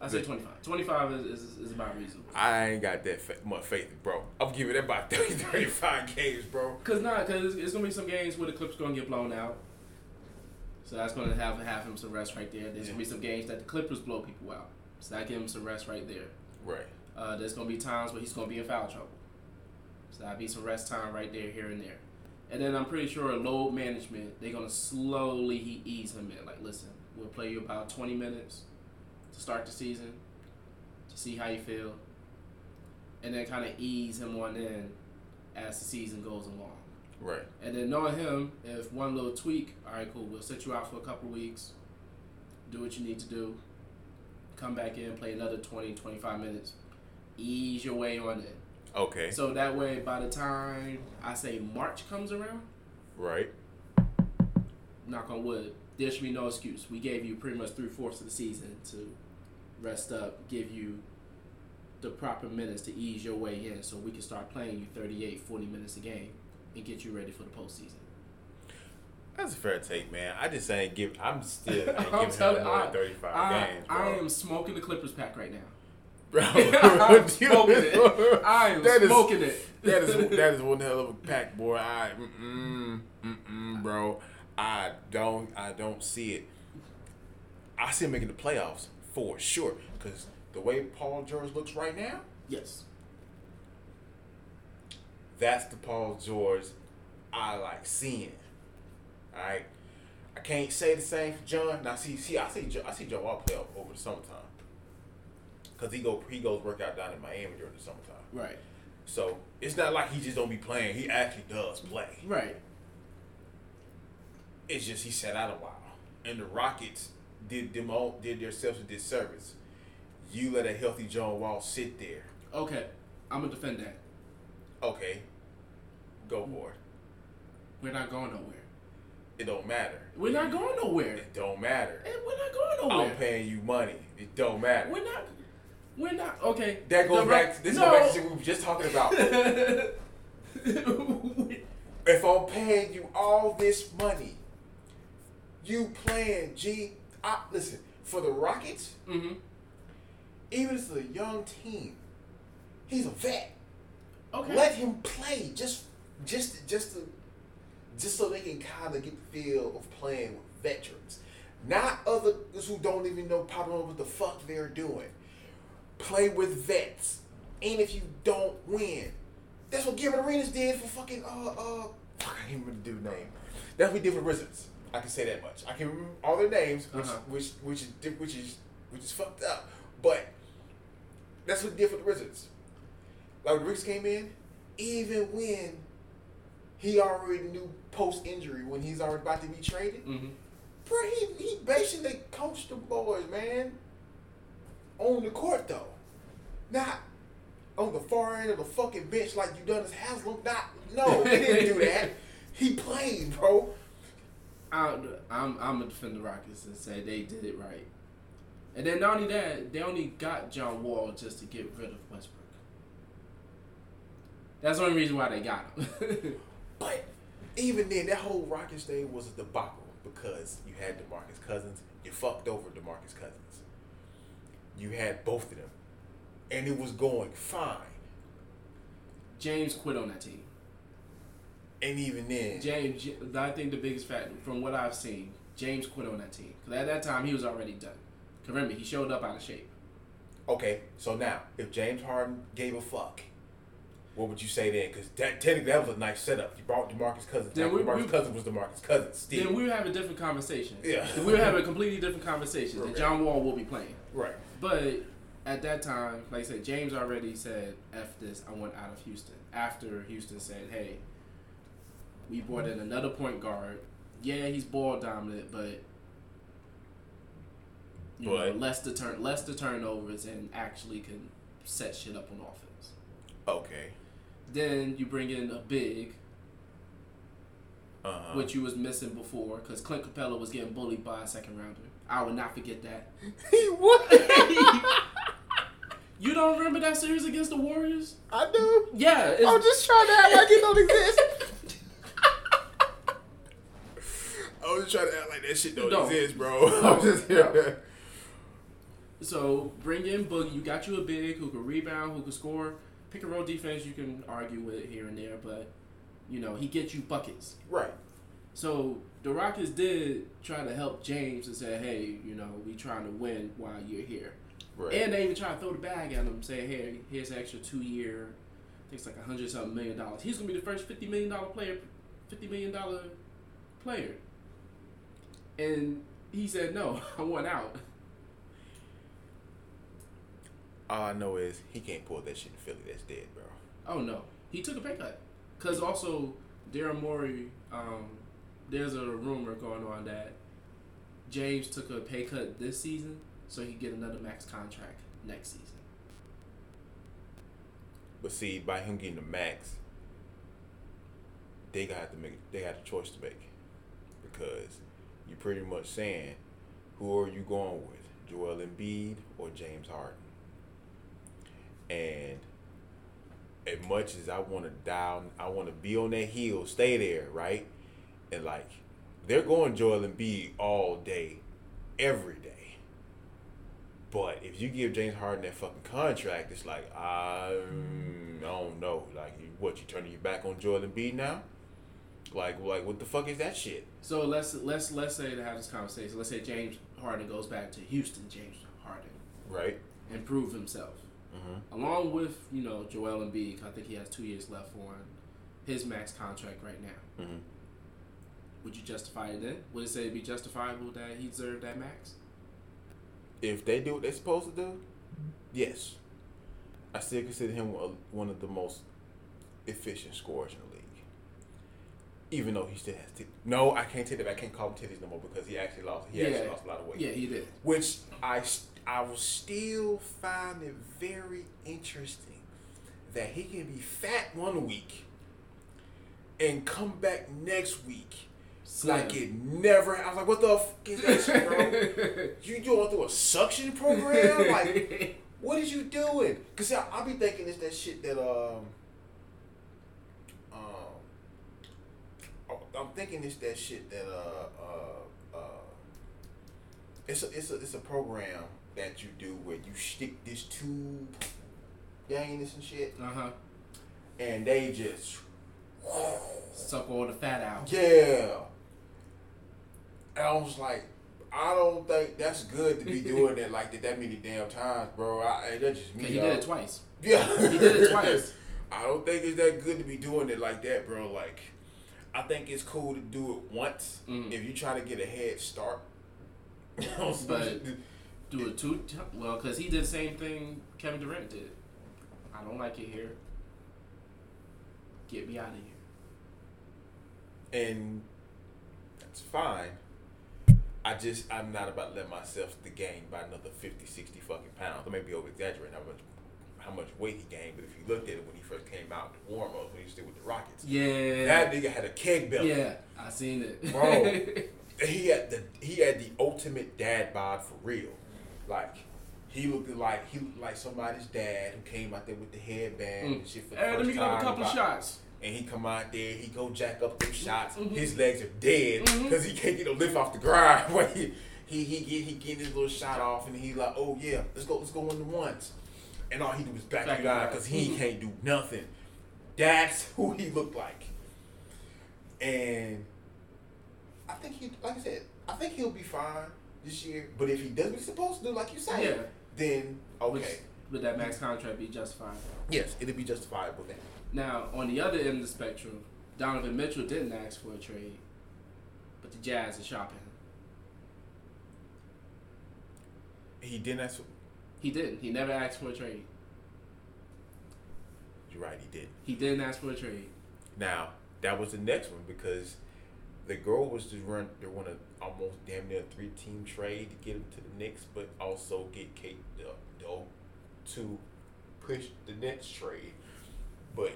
I say twenty-five. Twenty-five is, is, is about reasonable. I ain't got that fa- much faith, bro. I'm giving that about 30, <laughs> 35 games, bro. Cause not, cause it's, it's gonna be some games where the Clips gonna get blown out. So that's gonna have have him some rest right there. There's gonna be some games that the Clippers blow people out. So that give him some rest right there. Right. Uh, there's gonna be times where he's gonna be in foul trouble. So that'll be some rest time right there, here and there. And then I'm pretty sure load management, they're gonna slowly ease him in. Like, listen, we'll play you about 20 minutes to start the season to see how you feel, and then kind of ease him on in as the season goes along. Right. And then knowing him, if one little tweak, all right, cool, we'll set you out for a couple weeks, do what you need to do, come back in, play another 20, 25 minutes, ease your way on it. Okay. So that way, by the time I say March comes around, Right. knock on wood, there should be no excuse. We gave you pretty much three fourths of the season to rest up, give you the proper minutes to ease your way in so we can start playing you 38, 40 minutes a game and get you ready for the postseason. That's a fair take, man. I just ain't give. I'm still <laughs> ain't I'm giving telling him more I, than 35 I, games, bro. I am smoking the Clippers pack right now. Bro. <laughs> I'm <laughs> smoking it. <laughs> I am That is- smoking it. that is that is one hell of a pack, boy. I mm mm mm, bro. I don't I don't see it. I see him making the playoffs for sure. Cause the way Paul George looks right now, yes. that's the Paul George I like seeing. All right. I can't say the same for John. Now, see, see, I see, I see John Wall play over the summertime. Cause he go, he goes work out down in Miami during the summertime. Right. So it's not like he just don't be playing. He actually does play. Right. It's just he sat out a while, and the Rockets did them all did themselves a disservice. You let a healthy John Wall sit there. Okay. I'm going to defend that. Okay, go for it. We're not going nowhere. It don't matter. We're not going nowhere. It don't matter. And we're not going nowhere. I'm paying you money. It don't matter. We're not. We're not. Okay. That goes The back. To, this no. goes back to what we were just talking about. <laughs> if I'm paying you all this money, you playing G. I, listen for the Rockets. hmm Even if it's a young team, he's a vet. Okay. Let him play just just just to, just so they can kind of get the feel of playing with veterans, not others who don't even know probably know what the fuck they're doing. Play with vets, and if you don't win, that's what Gilbert Arenas did for fucking uh uh. Fuck, I can't remember the dude's name. That's what he did for Wizards. I can say that much. I can remember all their names, which Uh-huh. which which is which is which is fucked up, but that's what he did for the Wizards. Like when the came in, even when he already knew post injury when he's already about to be traded, hmm bro, he, he basically coached the boys, man. On the court though, not on the far end of the fucking bench like Udonis Haslem. Not no, he didn't do <laughs> that. He played, bro. I, I'm I'm gonna defend the Rockets and say they did it right. And then not only that, they only got John Wall just to get rid of Westbrook. That's the only reason why they got him. <laughs> But even then, that whole Rockets thing was a debacle because you had DeMarcus Cousins. You fucked over DeMarcus Cousins. You had both of them, and it was going fine. James quit on that team. And even then, James, I think the biggest factor from what I've seen, James quit on that team because at that time he was already done. 'Cause remember, he showed up out of shape. okay, so now if James Harden gave a fuck, what would you say then? Because that technically that was a nice setup. You brought DeMarcus Cousins. Then we- DeMarcus we- Cousins was DeMarcus Cousins still. Then we would have a different conversation. Yeah. we would have a completely different conversation. Right. John Wall will be playing. right. But at that time, like I said, James already said, "F this, I want out of Houston." After Houston said, "Hey, we brought in another point guard. Yeah, he's ball dominant, but you know, less the turn, less the turnovers, and actually can set shit up on offense." Okay. Then you bring in a big, Uh-huh. which you was missing before, because Clint Capela was getting bullied by a second rounder. I would not forget that. <laughs> he what? <laughs> You don't remember that series against the Warriors? I do. Yeah, it's, I'm just trying to act like it don't exist. <laughs> I was just trying to act like that shit don't, Don't. exist, bro. I'm just here. So bring in Boogie. You got you a big who can rebound, who can score. Pick and roll defense you can argue with it here and there, but you know he gets you buckets. Right. So the Rockets did try to help James and say, hey, you know we trying to win while you're here, Right. and they even try to throw the bag at him, say, hey, here's an extra two year, I think it's like a hundred something million dollars. He's gonna be the first fifty million dollar player, fifty million dollar player, and he said no, <laughs> I want out. All I know is he can't pull that shit in Philly. That's dead, bro. Oh no, he took a pay cut. Cause also Daryl Morey, um, there's a rumor going on that James took a pay cut this season so he could get another max contract next season. But see, by him getting the max, they got to make. They got a choice to make because you're pretty much saying, who are you going with, Joel Embiid or James Harden? And as much as I want to down, I want to be on that hill, stay there, right? And like, they're going Joel Embiid all day, every day. But if you give James Harden that fucking contract, it's like I, I don't know. Like, what you turning your back on Joel Embiid now? Like, like what the fuck is that shit? So let's let's let's say to have this conversation. Let's say James Harden goes back to Houston. James Harden Right. and prove himself. Mm-hmm. Along with you know Joel Embiid, I think he has two years left on his max contract right now. Mm-hmm. Would you justify it then? Would it say it'd be justifiable that he deserved that max? If they do what they're supposed to do, yes. I still consider him one of the most efficient scorers in the league. Even though he still has t- no, I can't take that. I can't call him titties no more because he actually lost. He actually lost a lot of weight. Yeah, he did. which I I will still find it very interesting that he can be fat one week and come back next week like it never. I was like, what the fuck is that shit, bro? <laughs> you going through a suction program? Like, <laughs> what is you doing? Cause I, I be thinking it's that shit that um um oh, I'm thinking it's that shit that uh uh uh it's a it's a it's a program that you do where you stick this tube down this and shit Uh huh. and they just Suck all the fat out. yeah. I was like, I don't think that's good to be doing that like that that many damn times, bro. I, that's just me. He did it twice. Yeah, He did it twice. <laughs> I don't think it's that good to be doing it like that, bro. Like, I think it's cool to do it once Mm. if you try to get a head start. <laughs> But- <laughs> Do it two. T- well, because he did the same thing Kevin Durant did. I don't like it here. Get me out of here. and that's fine. I just I'm not about to let myself to gain by another 50, 60 fucking pounds. I may be over exaggerating how much how much weight he gained, but if you looked at it when he first came out the warm ups when he was still with the Rockets, Yeah. that nigga had a keg belly. yeah, I seen it. Bro. <laughs> he had the he had the ultimate dad bod for real. Like he looked like he looked like somebody's dad who came out there with the headband Mm. and shit for the Hey, let me get up a couple of shots. And he come out there, he go jack up them shots. Mhm. His legs are dead because he can't get a lift off the ground. <laughs> When he he he get he get his little shot off, and he like, oh yeah, let's go let's go the ones. And all he do is back, Back you down because he Mhm. can't do nothing. That's <laughs> who he looked like. And I think he, like I said, I think he'll be fine this year. But if he does what he's supposed to do, like you say, Yeah. then okay, Which, would that max contract be justified? yes, it'd be justifiable then. Now, on the other end of the spectrum, Donovan Mitchell didn't ask for a trade, but the Jazz are shopping him. He didn't ask. For, He didn't. He never asked for a trade. you're right, he did. He didn't ask for a trade. Now that was the next one because the goal was to run. They want to almost damn near three team trade to get him to the Knicks, but also get KD the, the to push the Nets trade, but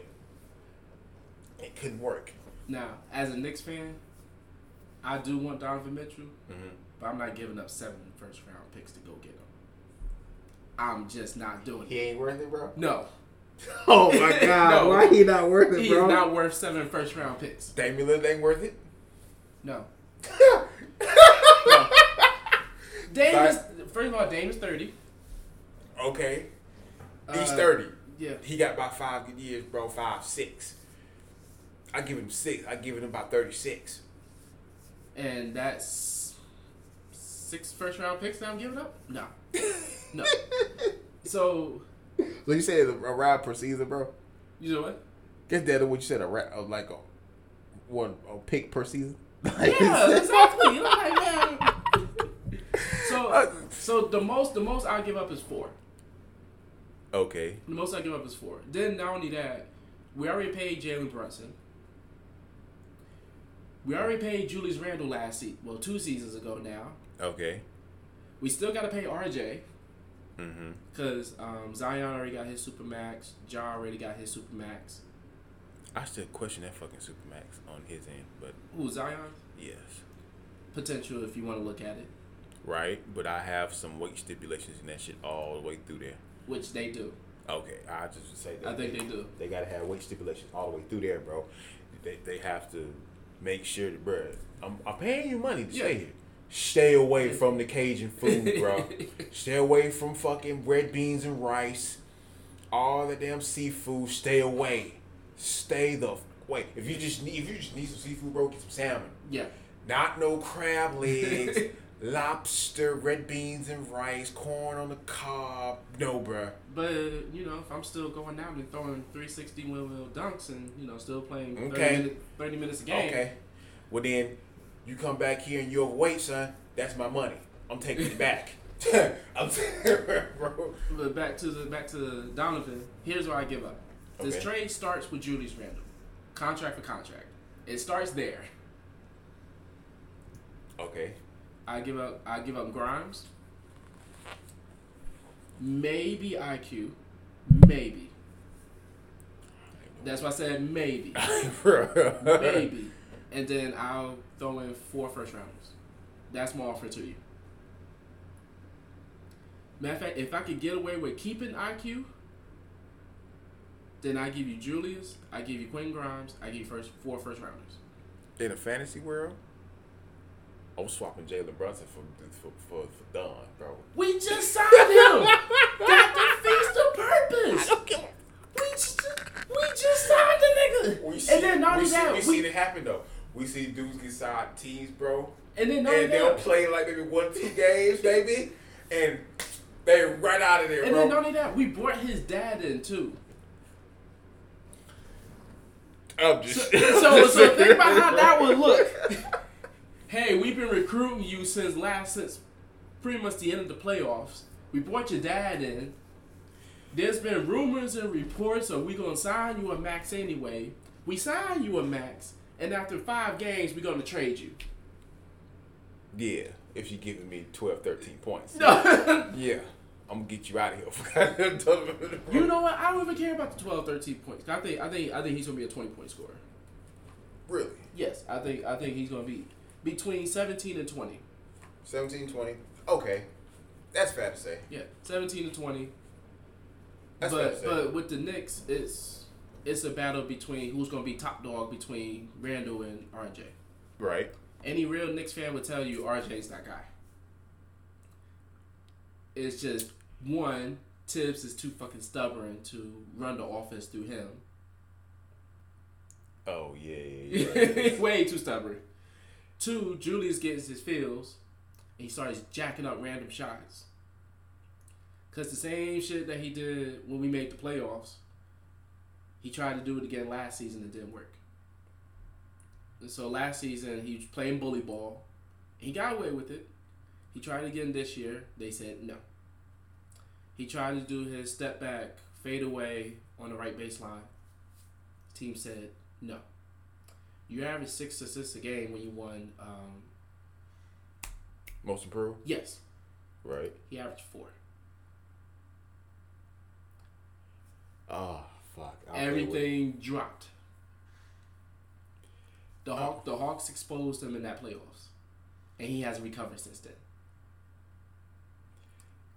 it couldn't work. Now, as a Knicks fan, I do want Donovan Mitchell, Mm-hmm. but I'm not giving up seven first round picks to go get him. I'm just not doing He it. ain't worth it, bro. No, <laughs> Oh my <laughs> god, No. why he not worth it, he bro? is not worth seven first round picks. Damian Lillard ain't worth it. No. <laughs> Dame is, first of all, Dame is 30. Okay, he's Uh, thirty. Yeah. He got about five good years, bro. Five, six. I give him six. I give him about thirty six. And that's six first round picks that I'm giving up? No. <laughs> No. so, So you said a round per season, bro? you know what? Guess that what you said a ra- uh, like a one a pick per season. <laughs> Yeah, exactly. I'm like, man. <laughs> So, so the most, the most I give up is four. Okay. The most I give up is four. Then not only that, we already paid Jalen Brunson. We already paid Julius Randle last season. Well, two seasons ago now. Okay. We still got to pay RJ Mm-hmm. because um, Zion already got his supermax. Ja already got his supermax. I still question that fucking supermax on his end, but Who Zion? yes, Potential if you want to look at it, right. But I have some weight stipulations and that shit all the way through there. Which they do. Okay, I just say that I think they do. They gotta have weight stipulations all the way through there, bro. They, they have to make sure that, bro. I'm, I'm paying you money to stay here. Stay away from the Cajun food, bro. <laughs> stay away from fucking red beans and rice. All the damn seafood. Stay away. Stay the way. If you just need, if you just need some seafood, bro, get some salmon. Yeah. Not no crab legs, <laughs> lobster, red beans and rice, corn on the cob. No, bruh. But you know, if I'm still going down and throwing 360 wheel wheel dunks and you know still playing 30, Okay. minute, 30 minutes a game, Okay. Well then, you come back here and you're overweight, son. That's my money. I'm taking it back. <laughs> <laughs> I'm <laughs> bro. But back to the back to Donovan. Here's where I give up. This Okay. trade starts with Julius Randle, contract for contract. It starts there. Okay. I give up. I give up Grimes. Maybe IQ. Maybe. That's why I said maybe. <laughs> maybe. And then I'll throw in four first rounders. That's my offer to you. Matter of fact, if I could get away with keeping IQ, then I give you Julius, I give you Quentin Grimes, I give you first four first rounders. In a fantasy world, I'm swapping Jalen Brunson for for for, for Don, bro. We just signed him. <laughs> that defeats the purpose. We just, we just signed the nigga. We see, and then not only that, we, see it happen though. We see dudes get signed teams, bro, and then not only and they'll that, play like maybe one, two games, baby, and they right out of there, and bro. then not only that, we brought his dad in too. I'm just So, so, so think about how that would look. <laughs> Hey, we've been recruiting you since last since pretty much the end of the playoffs. We brought your dad in. There's been rumors and reports of we gonna sign you a max anyway. We sign you a max, and after five games, we're gonna trade you. yeah. if you're giving me 12, 13 points. No. <laughs> Yeah, I'm gonna get you out of here. <laughs> you know what? I don't even care about the 12, 13 points. I think I think I think he's gonna be a twenty point scorer. Really? Yes, I think I think he's gonna be between seventeen and twenty. 17, 20. Okay, that's fair to say. Yeah, seventeen to twenty. That's fair to but say. but with the Knicks, it's it's a battle between who's gonna be top dog between Randle and RJ. Right. Any real Knicks fan would tell you RJ's that guy. It's just one, Thibs is too fucking stubborn to run the offense through him. Oh yeah, yeah, yeah. <laughs> Way too stubborn. Two, Julius gets his feels and he starts jacking up random shots. Cause the same shit that he did when we made the playoffs, he tried to do it again last season and didn't work. And so last season he was playing bully ball. He got away with it. He tried again this year. They said no. He tried to do his step back, fade away on the right baseline. Team said no. You averaged six assists a game when you won. Um, Most improved. yes, Right. he averaged four. Oh fuck. I'll Everything dropped. The Hawk, the Hawks exposed him in that playoffs, and he hasn't recovered since then.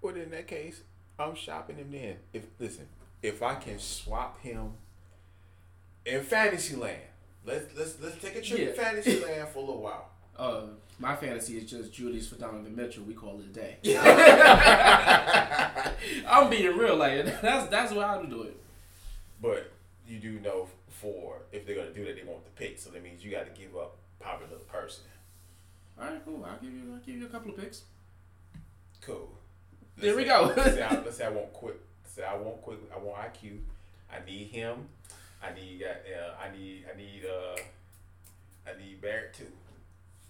Well, in that case, I'm shopping him then. If listen, if I can swap him in fantasy land, let's let's let's take a trip to Yeah. fantasy land for a little while. Uh, my fantasy is just Julius for Donovan Mitchell. We call it a day. <laughs> <laughs> I'm being real, like that's that's what I'm doing. But you do know for if they're gonna do that, they want the pick, so that means you got to give up probably another person. All right, cool. I'll give you I'll give you a couple of picks. Cool. There we say- go. let's, say I, <laughs> let's say I want quick. Let's say I want quick. I want IQ. I need him. I need. Uh, I need. I need. Uh, I need Barrett too.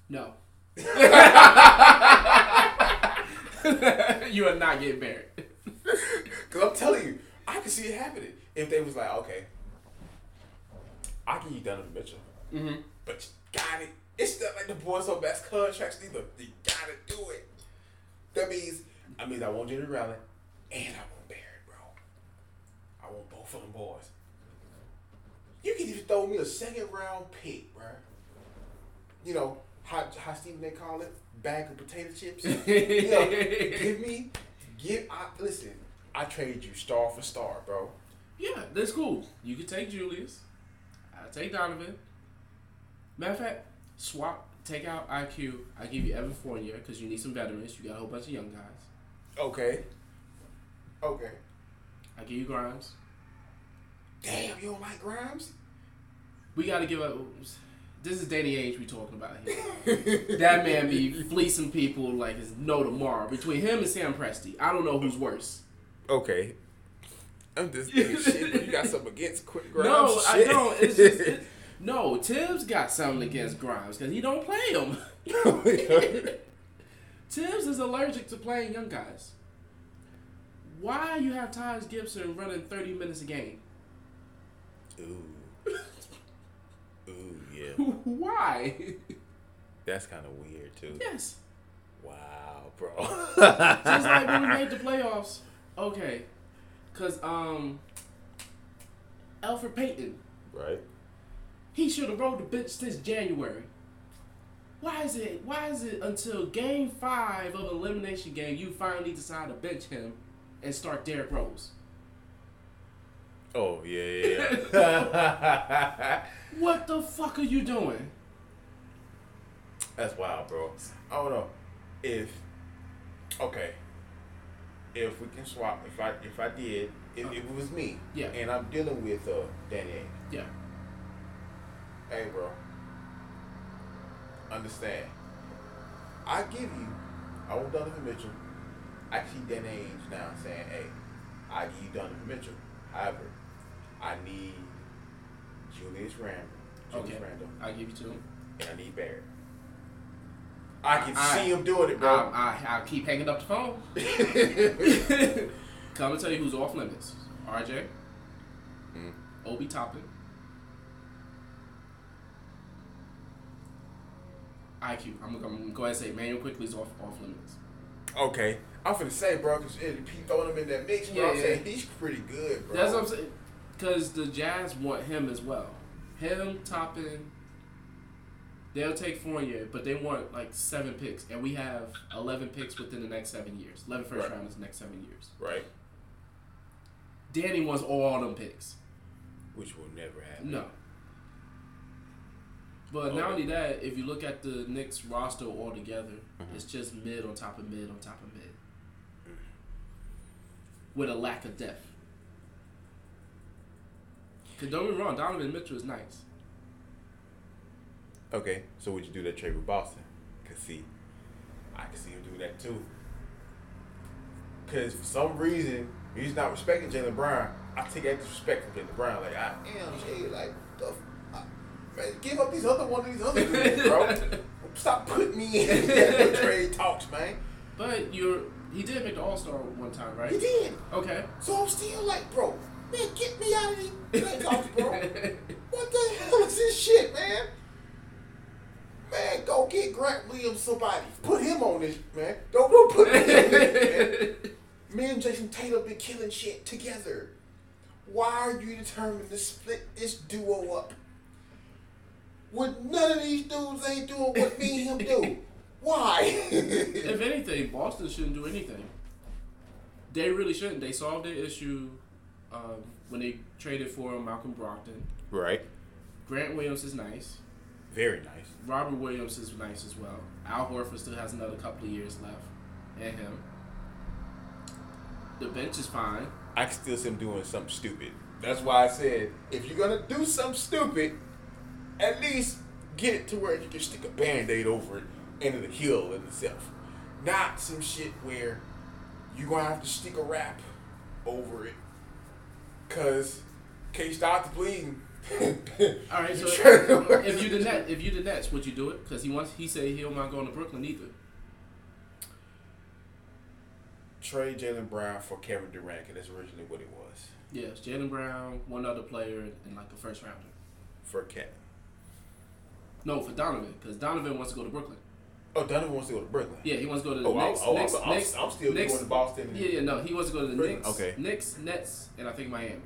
No. <laughs> you are not getting married. <laughs> Cause I'm telling you, I can see it happening. If they was like, okay, I can you Donovan Mitchell, Mm-hmm. but you got it. It's not like the boys on best contracts either. You gotta do it. That means, I mean, I want Jimmy Rowland and I want Barrett, bro. I want both of them boys. You can even throw me a second round pick, bro. You know how how Stephen they call it, bag of potato chips. <laughs> you know, give me, give. I listen. I trade you star for star, bro. Yeah, that's cool. You can take Julius. I'll take Donovan. Matter of fact, swap, take out IQ. I give you Evan Fournier because you need some veterans. You got a whole bunch of young guys. Okay. Okay. I give you Grimes. Damn, you don't like Grimes? We got to give up. This is Danny Ainge we talking about here. that man be <laughs> fleecing people like it's no tomorrow. Between him and Sam Presti, I don't know who's worse. Okay. I'm just <laughs> thinking shit, but you got something against quick Grimes? no, I don't. It's just it, <laughs> no. Thibs got something against Grimes because he don't play him. Thibs is allergic to playing young guys. Why you have Taj Gibson running thirty minutes a game? Ooh. Ooh, yeah. <laughs> Why? That's kind of weird, too. yes. Wow, bro. Just like when we made the <laughs> playoffs. Okay. Cause um Elfrid Payton, right? he should have rode the bench since January. Why is it why is it until game five of elimination game you finally decide to bench him and start Derrick Rose? Oh, yeah, yeah, yeah. <laughs> What the fuck are you doing? That's wild, bro. I don't know if okay. If we can swap, if I if I did, if, if it was me, Yeah. and I'm dealing with uh Danny. Yeah. Hey, bro. Understand? I give you. I want Donovan Mitchell. I see Danny Ainge now saying, "Hey, I give you Donovan Mitchell." However, I need Julius Randle, Julius Okay. Randle, I'll give you two. and I need Barrett. I can I- see him doing it, I, bro. I, I'll keep hanging up the phone. <laughs> Come and tell you who's off limits. RJ. Mm. Obi Toppin. IQ. I'm, gonna- I'm gonna go ahead and say Manuel Quickley is off off limits. Okay. I'm finna say, bro, because if you throwing him in that mix, bro, Yeah, I'm yeah. saying he's pretty good, bro. That's what I'm saying. Because the Jazz want him as well. Him, Toppin. They'll take Fournier, but they want like seven picks, and we have eleven picks within the next seven years. Eleven first Right. rounders next seven years. Right. Danny wants all them picks. Which will never happen. No. But not only that, if you look at the Knicks roster altogether, mm-hmm. it's just mid on top of mid on top of mid. With a lack of depth. Cause don't get me wrong, Donovan Mitchell is nice. Okay, so would you do that trade with Boston? Cause see, I can see him do that too. Cause for some reason he's not respecting Jaylen Brown. I take that disrespect from Jaylen Brown. Like I am, Jay. Like the, f- I- man, give up these other one of these other dudes, bro. <laughs> Stop putting me in <laughs> trade talks, man. But you're he did make the All Star one time, right? He did. Okay. So I'm still like, bro, man, get me out of talks, bro. What the hell is this shit, man? Man, go get Grant Williams somebody. Put him on this, man. Don't, don't put me on this, man. <laughs> Me and Jayson Tatum been killing shit together. Why are you determined to split this duo up? When none of these dudes ain't doing what me and him do. Why? if anything, Boston shouldn't do anything. They really shouldn't. They solved their issue um, when they traded for Malcolm Brogdon. right. Grant Williams is nice. Very nice. Robert Williams is nice as well. Al Horford still has another couple of years left, and him. The bench is fine. I can still see him doing something stupid. That's why I said, if you're gonna do something stupid, at least get it to where you can stick a band-aid over it and it'll heal in itself. Not some shit where you're gonna have to stick a wrap over it. Cause case start to bleeding. <laughs> All right, so You if you the net, if you the Nets, would you do it? Because he wants. He said he'll not going to Brooklyn either. Trade Jaylen Brown for Kevin Durant, and that's originally what it was. Yes, Jaylen Brown, one other player, and like a first rounder. For Kevin. No, for Donovan, because Donovan wants to go to Brooklyn. Oh, Donovan wants to go to Brooklyn. Yeah, he wants to go to the Oh, Knicks. oh, oh I'm- Knicks, I'm- Knicks, I'm still Knicks, going to Boston and- Yeah, yeah, no, he wants to go to the Brooklyn, Knicks. okay. Knicks, Nets, and I think Miami.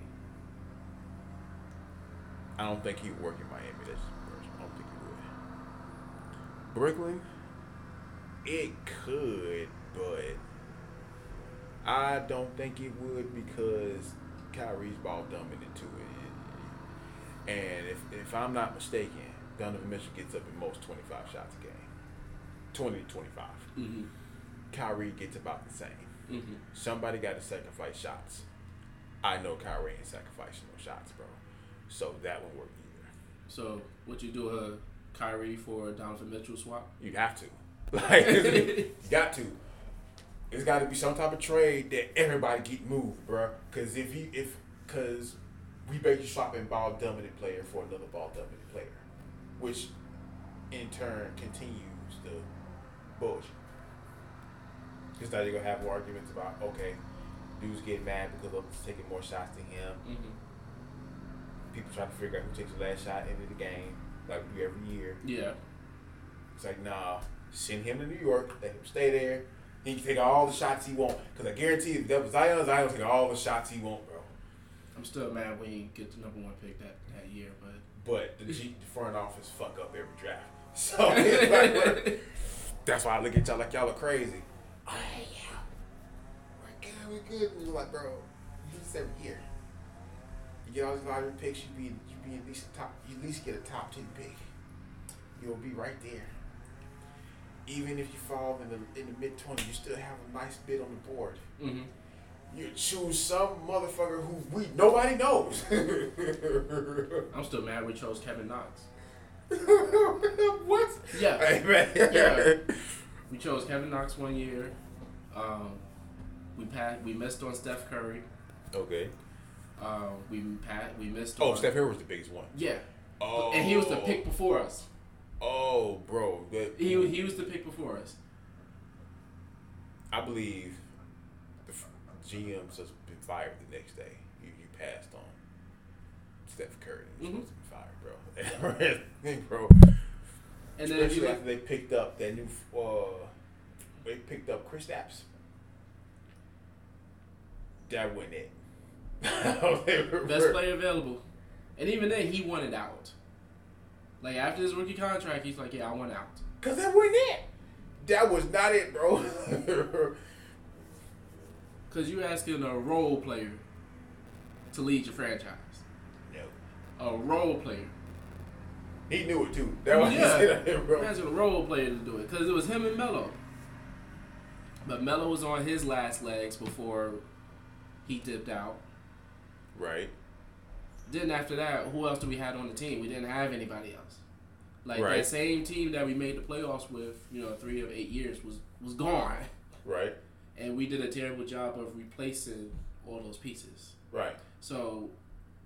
I don't think he would work in Miami. That's I don't think he would. Brooklyn, it could, but I don't think it would because Kyrie's ball dominant to it. And if if I'm not mistaken, Donovan Mitchell gets up at most 25 shots a game. 20 to 25. Mm-hmm. Kyrie gets about the same. Mm-hmm. Somebody got to sacrifice shots. I know Kyrie ain't sacrificing no shots, bro. So that won't work either. So, would you do a Kyrie for Donovan Mitchell swap? You'd have to. <laughs> Like <laughs> you got to. It's got to be some type of trade that everybody get moved, bro. Because if you if because we basically swapping ball dominant player for another ball dominant player, which in turn continues the bullshit. Because now you're gonna have arguments about okay, dudes get mad because others taking more shots than him. Mm-hmm. People trying to figure out who takes the last shot into the game, like we do every year. Yeah. It's like, nah, send him to New York, let him stay there. He can take all the shots he want. Because I guarantee if that was Zion, Zion take all the shots he want, bro. I'm still mad when you get the number one pick that, that year, but But the, G, the front office fuck up every draft. <laughs> So <laughs> it's like, we're- that's why I look at y'all like y'all are crazy. Oh, yeah. We're good, we're good. And you're like, bro, you do this every year. You get all these lottery picks, you be you be at least top you at least get a top ten pick. You'll be right there. Even if you fall in the in the mid twenties, you still have a nice bid on the board. mm-hmm. You choose some motherfucker who we nobody knows. <laughs> I'm still mad we chose Kevin Knox. <laughs> what? Yeah. Yeah. We chose Kevin Knox one year. Um, we passed, we missed on Steph Curry. Okay. Uh, we pat, we missed Oh, on Steph Curry was the biggest one. Yeah. Oh. And he was the pick before us. Oh, bro. That, He he was the pick before us. I believe the GM's just been fired the next day. You you passed on Steph Curry. You're Supposed to be fired, bro. And then Especially after they picked up that new, uh, they picked up Kristaps. That wasn't it. <laughs> best player available, and even then he wanted out. Like after his rookie contract, he's like, "Yeah, I want out." Cause that wasn't it. That was not it, bro. <laughs> Cause you asking a role player to lead your franchise. no. A role player. He knew it too. That was Yeah. bro. Imagine a role player to do it. Cause it was him and Melo. But Melo was on his last legs before he dipped out. Right. Then after that, who else do we had on the team? We didn't have anybody else. Like Right. that same team that we made the playoffs with, you know, three of eight years was was gone, Right. and we did a terrible job of replacing all those pieces. Right. So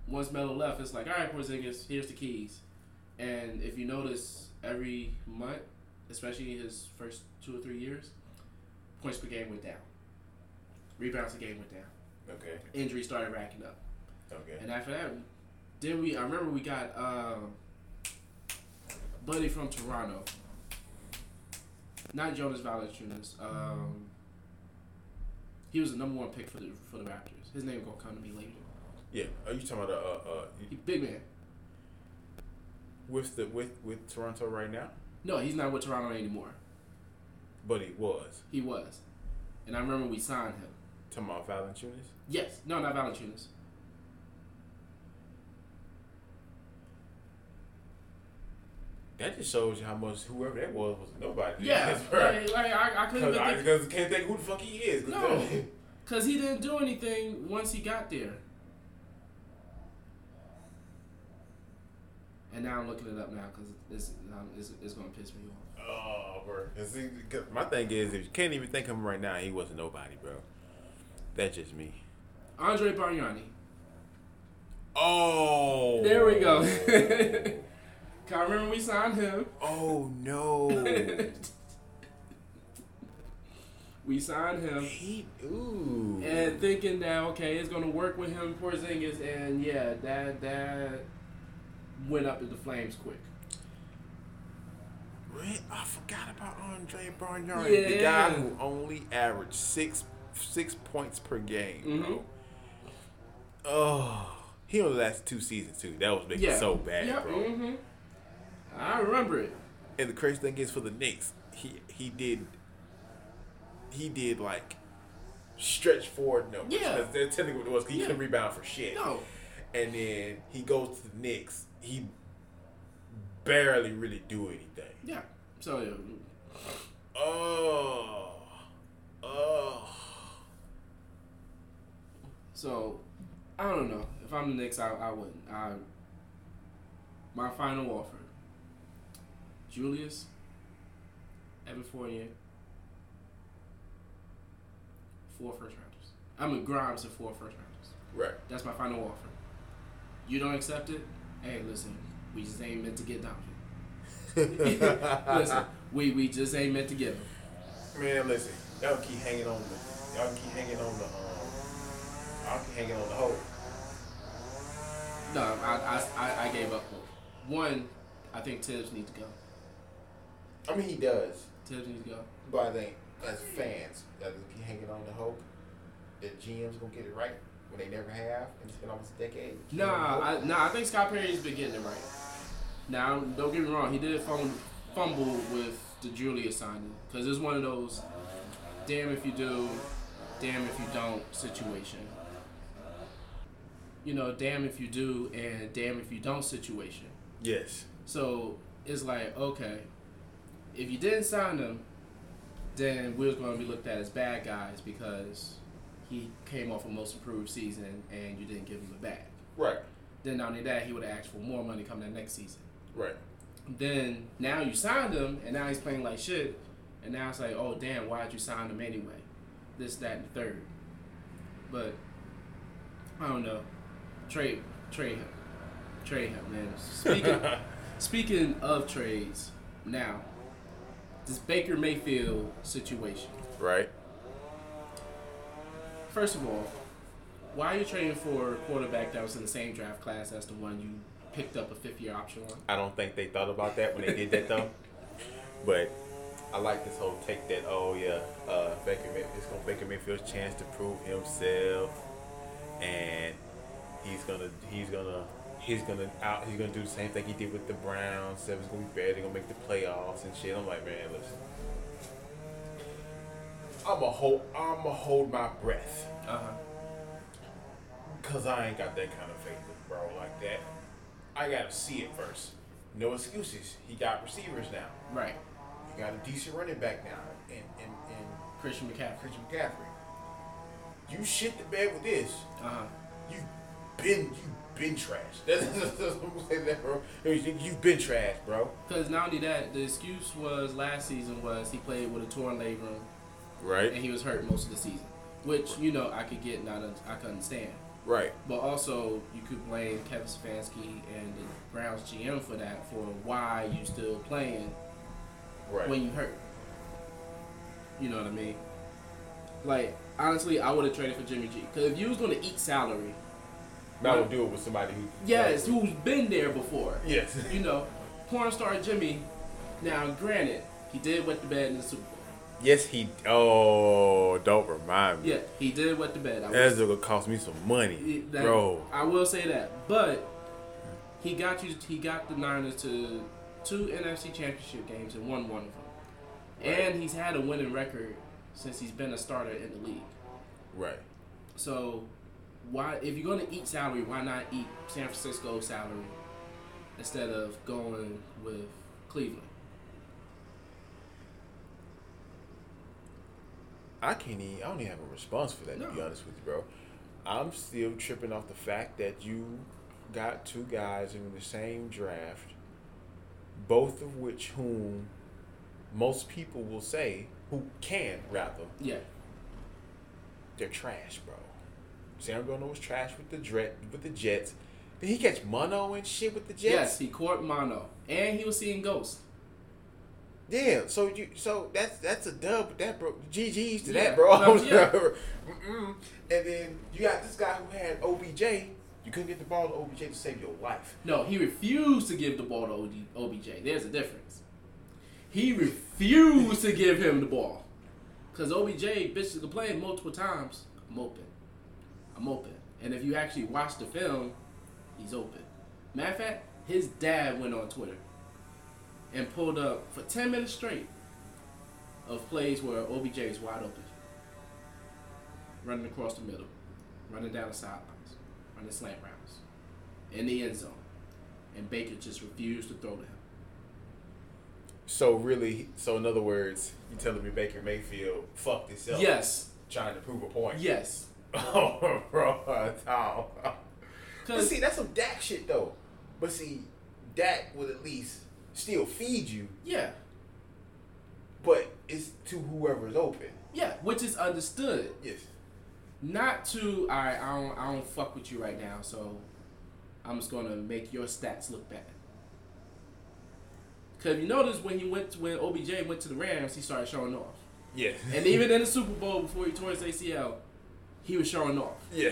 once Melo left, it's like, all right, Porzingis, here's the keys. And if you notice, every month, especially his first two or three years, points per game went down, rebounds per game went down, Okay. injuries started racking up. Okay. And after that, then we I remember we got um, Buddy from Toronto. Not Jonas Valanciunas. Um, he was the number one pick for the for the Raptors. His name gonna come to me later. Yeah. Are you talking about a uh uh He big man. With the with with Toronto right now? No, he's not with Toronto anymore. But he was. He was, and I remember we signed him. Talking about Valanciunas. Yes, no, not Valanciunas. That just shows you how much whoever that was was nobody. Yeah, <laughs> That's right. like, like I, I couldn't Because I can't think who the fuck he is. 'cause No. <laughs> cause he didn't do anything once he got there. And now I'm looking it up now because it's, um, it's it's gonna piss me off. Oh, bro. 'Cause see, 'cause my thing is, if you can't even think of him right now, he wasn't nobody, bro. That's just me. Andre Bargnani. Oh. There we go. <laughs> Can I remember we signed him? Oh no. <laughs> We signed him. he ooh. and thinking that okay, it's gonna work with him Porzingis, and yeah, that that went up in the flames quick. I forgot about Andre Bargnani, the guy who only averaged six six points per game, Mhm. bro. Oh, he only lasted two seasons too. That was making Yeah, so bad, yeah, bro. hmm I remember it. And the crazy thing is for the Knicks, he he did he did like stretch forward numbers. Yeah. That's, that's technically what it was. He Yeah. couldn't rebound for shit. No, And then he goes to the Knicks. He barely really do anything. yeah. So yeah, Oh. Oh. so I don't know if I'm the Knicks, I I wouldn't. I my final offer. Julius, Evan Fournier, four first rounders. I'm in Grimes and four first rounders. Right. That's my final offer. You don't accept it? Hey, listen, we just ain't meant to get down <laughs> listen, we we just ain't meant to give him. Man, listen. Y'all keep hanging on the. Y'all keep hanging on the. Um. Y'all keep hanging on the hope. No, I, I, I, I gave up hope. One, I think Thibs needs to go. I mean, he does. Thibs needs to go. But I think as fans, that keep hanging on the hope that GM's gonna get it right when they never have, and it's been almost a decade. Nah, I, nah, I think Scott Perry's been getting it right. Now, don't get me wrong, he did fumble, fumble with the Julius signing because it's one of those damn if you do, damn if you don't situation. You know, damn if you do and damn if you don't situation. Yes. So it's like, okay, if you didn't sign them, then we're going to be looked at as bad guys because he came off a most improved season and you didn't give him the bag. Right. Then not only that, he would have asked for more money coming that next season. Right. Then now you signed him and now he's playing like shit, and now it's like, oh damn, why'd you sign him anyway? This, that, and the third. But I don't know. Trade, trade him, trade him, man. Speaking, <laughs> speaking of trades, now this Baker Mayfield situation. Right. First of all, why are you trading for a quarterback that was in the same draft class as the one you picked up a fifth year option on? I don't think they thought about that when they did that though. But I like this whole take that. Oh yeah, uh, Baker it's gonna Baker Mayfield's chance to prove himself, and he's gonna he's gonna he's gonna out he's gonna do the same thing he did with the Browns. Seven's gonna be bad. They're gonna make the playoffs and shit. I'm like, man, listen. I'm a hold I'm a hold my breath. Uh huh. Cause I ain't got that kind of faith in bro like that. I gotta see it first. No excuses. He got receivers now. Right. You got a decent running back now. And and, and Christian McCaffrey. Christian McCaffrey. You shit the bed with this. Uh huh. You've been you've been trash. That's, <laughs> that's, that's what I'm saying that, bro. You've been trash, bro. Because not only that, the excuse was last season was he played with a torn labrum Right. and he was hurt most of the season, which you know I could get, not I could understand. Right. But also, you could blame Kevin Stefanski and the Browns GM for that, for why you still playing Right. when you hurt. You know what I mean? Like, honestly, I would have traded for Jimmy G. Because if you was going to eat salary, I would do it with somebody who. yes, who's been there before. Yes. You know, porn star Jimmy. Now, granted, he did wet the bed in the Super. Yes, he. Oh, don't remind me. Yeah, he did wet the bed. I That's gonna cost me some money, that- bro. I will say that, but he got you. He got the Niners to two NFC Championship games and won one of them, and he's had a winning record since he's been a starter in the league. Right. So, why, if you're gonna eat salary, why not eat San Francisco salary instead of going with Cleveland? I can't even. I don't even have a response for that. To be honest with you, bro. I'm still tripping off the fact that you got two guys in the same draft, both of which whom most people will say who can rather Yeah, they're trash, bro. Sam Darnold was trash with the Dret with the Jets. Did he catch mono and shit with the Jets? yes, he caught mono, and he was seeing ghosts. Yeah, so you so that's that's a dub with that bro. GG's to Yeah, that bro. no, <laughs> yeah. And then you got this guy who had OBJ. You couldn't get the ball to OBJ to save your life. No, he refused to give the ball to OD, OBJ. There's a difference. He refused to give him the ball. Because OBJ bitches complained multiple times. I'm open. I'm open. And if you actually watch the film, he's open. Matter of fact, his dad went on Twitter and pulled up for 10 minutes straight of plays where OBJ is wide open. Running across the middle, running down the sidelines, running slant routes in the end zone, and Baker just refused to throw to him. So really, so in other words, you're telling me Baker Mayfield fucked himself? Yes, Trying to prove a point. yes. <laughs> Oh, bro. But see, that's some Dak shit though. But see, Dak would at least still feed you, yeah, but it's to whoever's open. yeah, which is understood. Yes. Not to, all right, I don't, I don't fuck with you right now, so I'm just gonna make your stats look bad. Cause you notice when he went, when OBJ went to the Rams, he started showing off, Yeah. and even in the Super Bowl before he tore his ACL, he was showing off, yeah.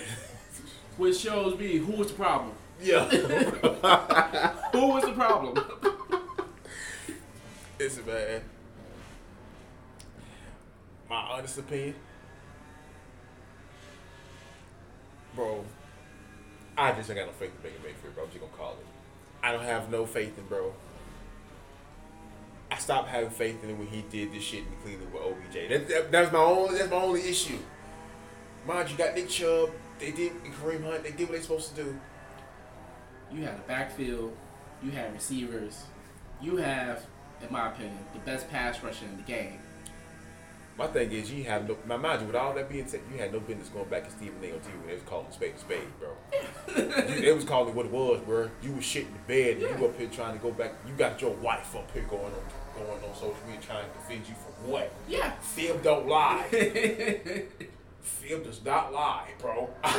which shows me who was the problem. Yeah. <laughs> Who was the problem? <laughs> it's bad. My honest opinion, bro. I just ain't got no faith in Baker Mayfield, bro. I'm just gonna call it. I don't have no faith in bro. I stopped having faith in him when he did this shit in Cleveland with OBJ. That, that, that's my only. That's my only issue. Mind you, got Nick Chubb. They did Kareem Hunt. They did what they supposed to do. You had a backfield, you had receivers, you have, in my opinion, the best pass rusher in the game. My thing is, you have no. My mind you, with all that being said, you had no business going back to Stephen A. on TV when they was calling spade a spade, bro. <laughs> you, they was calling what it was, bro. You was shitting in the bed, and you up here trying to go back. You got your wife up here going on, going on social media trying to defend you from what? Yeah. Film don't lie. <laughs> Film does not lie, bro. <laughs> I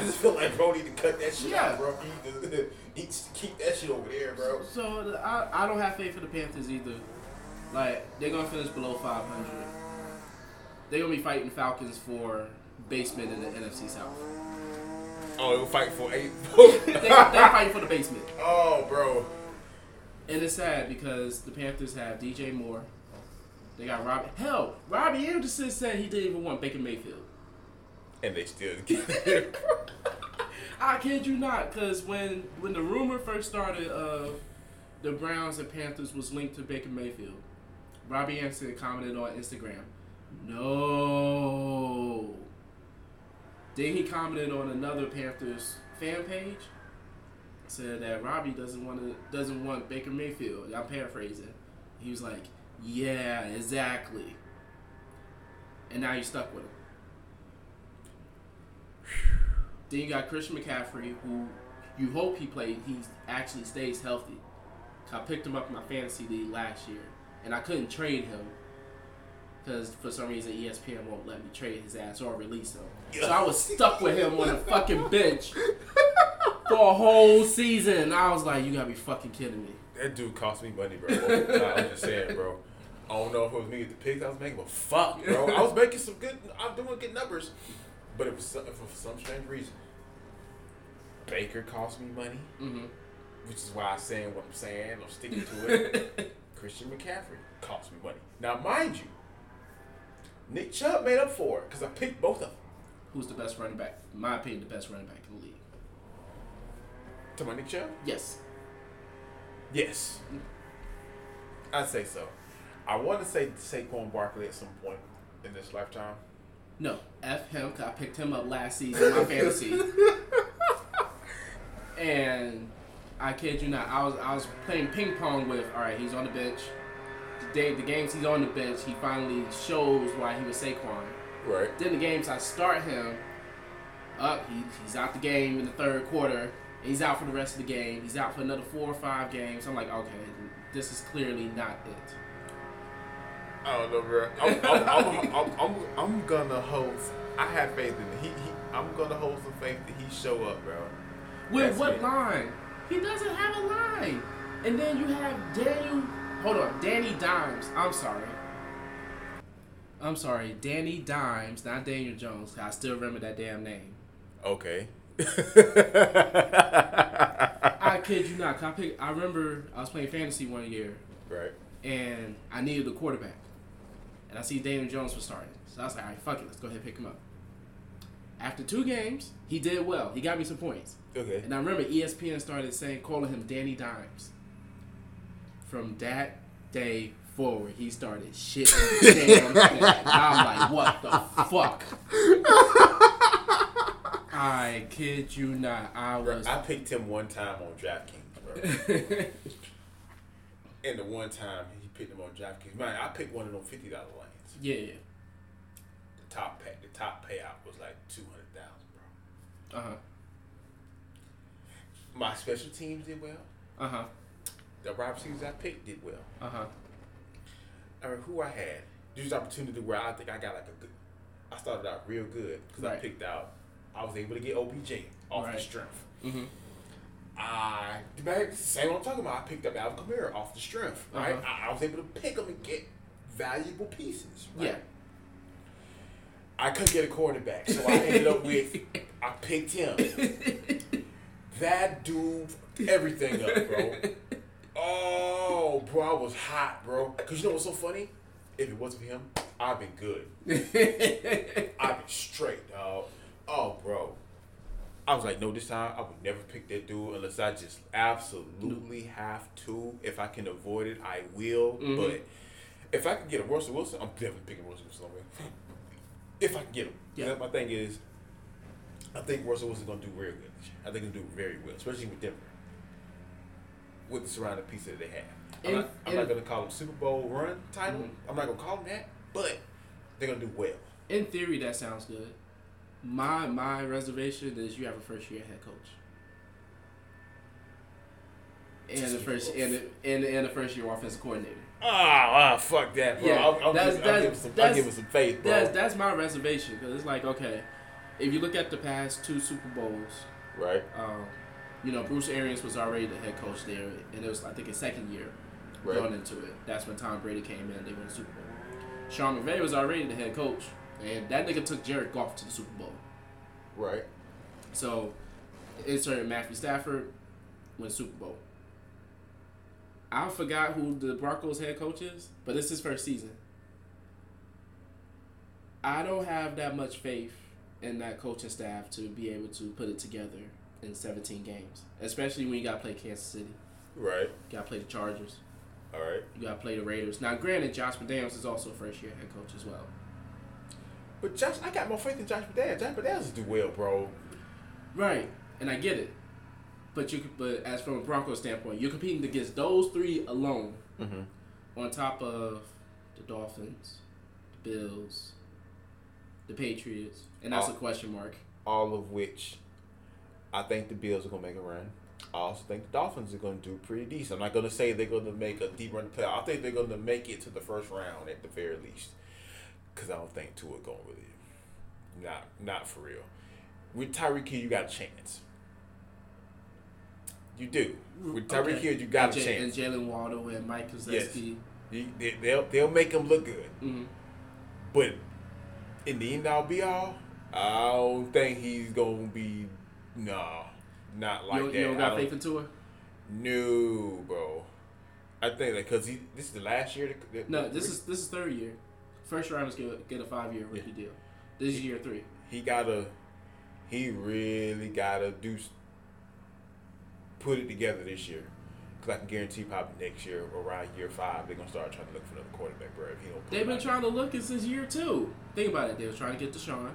just feel like bro need to cut that shit Yeah. out, bro. He need <laughs> he needs to keep that shit over there, bro. So the, I, I don't have faith in the Panthers either. Like they're gonna finish below 500. They're gonna be fighting Falcons for basement in the NFC South. Oh, they will fight for eight. <laughs> They, they're fighting for the basement. oh, bro. And it's sad because the Panthers have DJ Moore. They got Robbie. Hell, Robbie Anderson said he didn't even want Baker Mayfield. And they still <laughs> get it. I kid you not, because when when the rumor first started of the Browns and Panthers was linked to Baker Mayfield, Robbie Anderson commented on Instagram, "No." Then he commented on another Panthers fan page, said that Robbie doesn't want to doesn't want Baker Mayfield. I'm paraphrasing. He was like, "Yeah, exactly." And now you're stuck with him. Then you got Christian McCaffrey, who you hope he played. He actually stays healthy. I picked him up in my fantasy league last year, and I couldn't trade him because for some reason ESPN won't let me trade his ass or release him. So I was stuck with him on a fucking bench for a whole season. I was like, "You gotta be fucking kidding me." That dude cost me money, bro. I'm just saying, bro. I don't know if it was me at the picks I was making, but fuck, bro. I was making some good. I'm doing good numbers, but it was some, for some strange reason. Baker cost me money, hmm which is why I'm saying what I'm saying. I'm sticking to it. <laughs> Christian McCaffrey cost me money. Now, mind you, Nick Chubb made up for it because I picked both of them. Who's the best running back? In my opinion, the best running back in the league. To my Nick Chubb? Yes. Yes. I'd say so. I want to say Saquon Barkley at some point in this lifetime. No, F him. 'cause I picked him up last season in my fantasy. <laughs> and I kid you not, I was I was playing ping pong with. All right, he's on the bench. The day, the games he's on the bench, he finally shows why he was Saquon. Right. Then the games I start him up, he, he's out the game in the third quarter. He's out for the rest of the game. He's out for another four or five games. I'm like, okay, this is clearly not it. I don't know, bro. I'm, I'm, I'm, I'm, I'm, I'm gonna hold. I have faith in he, he. I'm gonna hold some faith that he show up, bro. With That's what it. line? He doesn't have a line. And then you have Daniel. Hold on, Danny Dimes. I'm sorry. I'm sorry, Danny Dimes, not Daniel Jones. I still remember that damn name. Okay. I <laughs> kid you not. I pick, I remember I was playing fantasy one year, right. and I needed a quarterback, and I see Daniel Jones was starting. So I was like, all right, fuck it, let's go ahead and pick him up. After two games, he did well. He got me some points. Okay. And I remember ESPN started saying, calling him Danny Dimes. From that day forward, he started bad. <laughs> I'm like, what the fuck? I kid you not. I was. I picked him one time on DraftKings, bro. <laughs> and the one time he picked them on DraftKings, man, I picked one of them fifty dollar lanes. yeah. The top pay, the top payout was like two hundred thousand, bro. Uh huh. My special teams did well. Uh huh. The wide receivers I picked did well. Uh huh. I mean, who I had. This opportunity where I think I got like a good. I started out real good because I picked out. I was able to get OBJ off the strength. Mm-hmm. I same what I'm talking about. I picked up Alvin Kamara off the strength. Right. Uh-huh. I, I was able to pick him and get valuable pieces. Right? Yeah. I couldn't get a quarterback, so I ended up with. <laughs> I picked him. That dude, everything up, bro. Oh, bro, I was hot, bro. Cause you know what's so funny? If it wasn't for him, I'd been good. <laughs> I'd been straight, dog. Oh, bro. I was like, no, this time I would never pick that dude unless I just absolutely have to. If I can avoid it, I will. Mhm. But if I can get a Russell Wilson, I'm definitely picking Russell Wilson over. If I can get him. Yeah. My thing is, I think Russell Wilson's gonna do very well. I think he'll do very well, especially with Denver, with the surrounding pieces that they have. I'm, And- not, I'm and- not gonna call them Super Bowl run title. Mhm. I'm not gonna call them that, but they're gonna do well. In theory, that sounds good. My my reservation is you have a first year head coach. And the first and the, and, and the first year offensive coordinator. Ah, ah, fuck that, bro. Yeah, I'll, I'll, that's- give, I'll, that's- give some, I'll give him some faith, bro. That's that's my reservation because it's like okay, if you look at the past two Super Bowls, right, um, you know Bruce Arians was already the head coach there, and it was I think his second year right. going into it. That's when Tom Brady came in. They won the Super Bowl. Sean McVay was already the head coach, and that nigga took Jared Goff to the Super Bowl. Right. So, insert Matthew Stafford win Super Bowl. I forgot who the Broncos head coach is, but it's his first season. I don't have that much faith in that coaching staff to be able to put it together in 17 games, especially when you got to play Kansas City, Right. you got to play the Chargers, All right. you got to play the Raiders. Now, granted, Josh McDaniels is also a first year head coach as well. But Josh, I got more faith in Josh McDaniels. Josh McDaniels do well, bro. Right, and I get it. But you, but as from a Broncos standpoint, you're competing against those three alone, Mm-hmm. on top of the Dolphins, the Bills, the Patriots, and that's Oh. a question mark. All of which, I think the Bills are gonna make a run. I also think the Dolphins are gonna do pretty decent. I'm not gonna say they're gonna make a deep run to playoff. I think they're gonna make it to the first round at the very least. Cause I don't think Tua gonna really, not not for real. With Tyreek Hill, you got a chance. You do. With Tyreek Okay. Hill, you got and a J- chance. And Jalen Waddle and Mike Gesicki. You- they, they'll they'll make him look good. hmm But in the end all be all, I don't think he's gonna be no, not like you, that. you don't got faith in Tua? No, bro. I think that because he this is the last year. that- that- No, this is this is third year. First rounders get get a five year rookie deal. This is year three. he gotta. He really gotta do. Put it together this year. Cause I can guarantee probably next year, around year five, they're gonna start trying to look for another quarterback, bro. If he don't They've been trying to look it since year two. Think about it. They were trying to get Deshaun.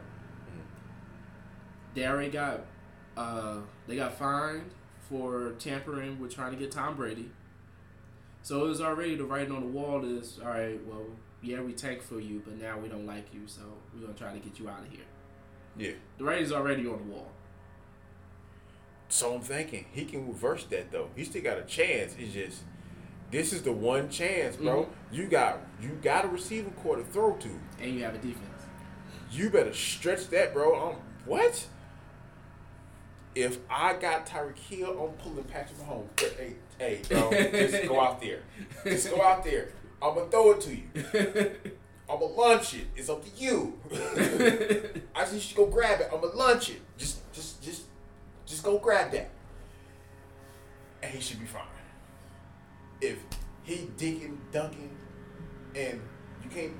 They already got uh, they got fined for tampering with trying to get Tom Brady. So it was already the writing on the wall is all right. Well, yeah, we tank for you, but now we don't like you, so we're gonna try to get you out of here. Yeah. The writing's already on the wall. So I'm thinking he can reverse that though. He still got a chance. It's just this is the one chance, bro. Mhm. You got you got a receiving core to throw to. And you have a defense. You better stretch that, bro. Um, what? If I got Tyreek Hill, I'm pulling Patrick Mahomes. But, Hey, hey, bro, just go out there. Just go out there. I'm gonna throw it to you. <laughs> I'm gonna launch it. It's up to you. <laughs> I just need you to go grab it. I'm gonna launch it. Just, just, just, just go grab that, and he should be fine. If he dinking, dunking, and you can't,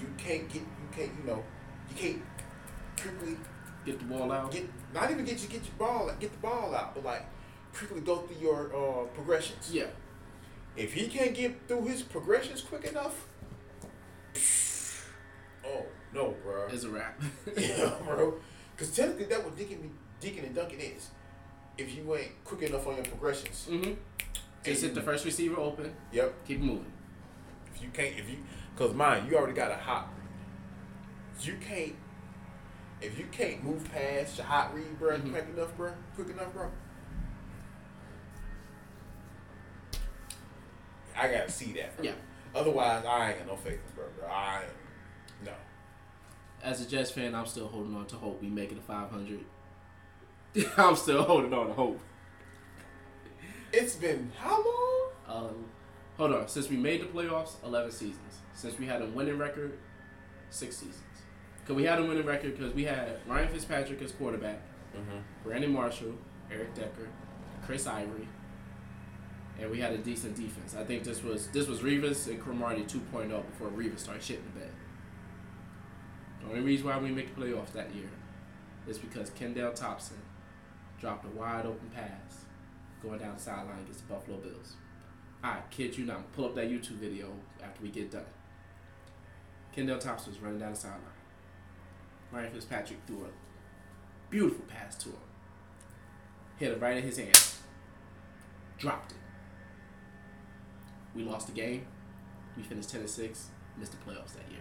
you can't get, you can't, you know, you can't quickly Get the ball out. get, not even get you get your ball, get the ball out, but like quickly go through your uh, progressions. yeah. If he can't get through his progressions quick enough, oh no, bro. It's a wrap. <laughs> <laughs> yeah, bro. Because technically, that what Deacon, Deacon and Duncan is. If you ain't quick enough on your progressions. hmm Just hit the first receiver open. Yep. Keep moving. If you can't, if you, because mine, you already got a hot. You can't. If you can't move past your hot read, bro, Mhm. quick enough, bro, quick enough, bro. I gotta see that. Bro. Yeah. Otherwise, I ain't got no faith in bro. bro. I ain't. No. As a Jets fan, I'm still holding on to hope we make it to 500. <laughs> I'm still holding on to hope. It's been how long? Um, hold on. Since we made the playoffs, 11 seasons. Since we had a winning record, six seasons. Because we had a winning record because we had Ryan Fitzpatrick as quarterback, Mm-hmm. Brandon Marshall, Eric Decker, Chris Ivory, and we had a decent defense. I think this was this was Revis and Cromartie 2.0 before Revis started shitting the bed. The only reason why we make the playoffs that year is because Kenbrell Thompkins dropped a wide open pass going down the sideline against the Buffalo Bills. I kid you not. Pull up that YouTube video after we get done. Kenbrell Thompkins was running down the sideline. Ryan Fitzpatrick threw a beautiful pass to him. Hit it right in his hand. Dropped it. We lost the game. We finished 10 and 6. Missed the playoffs that year.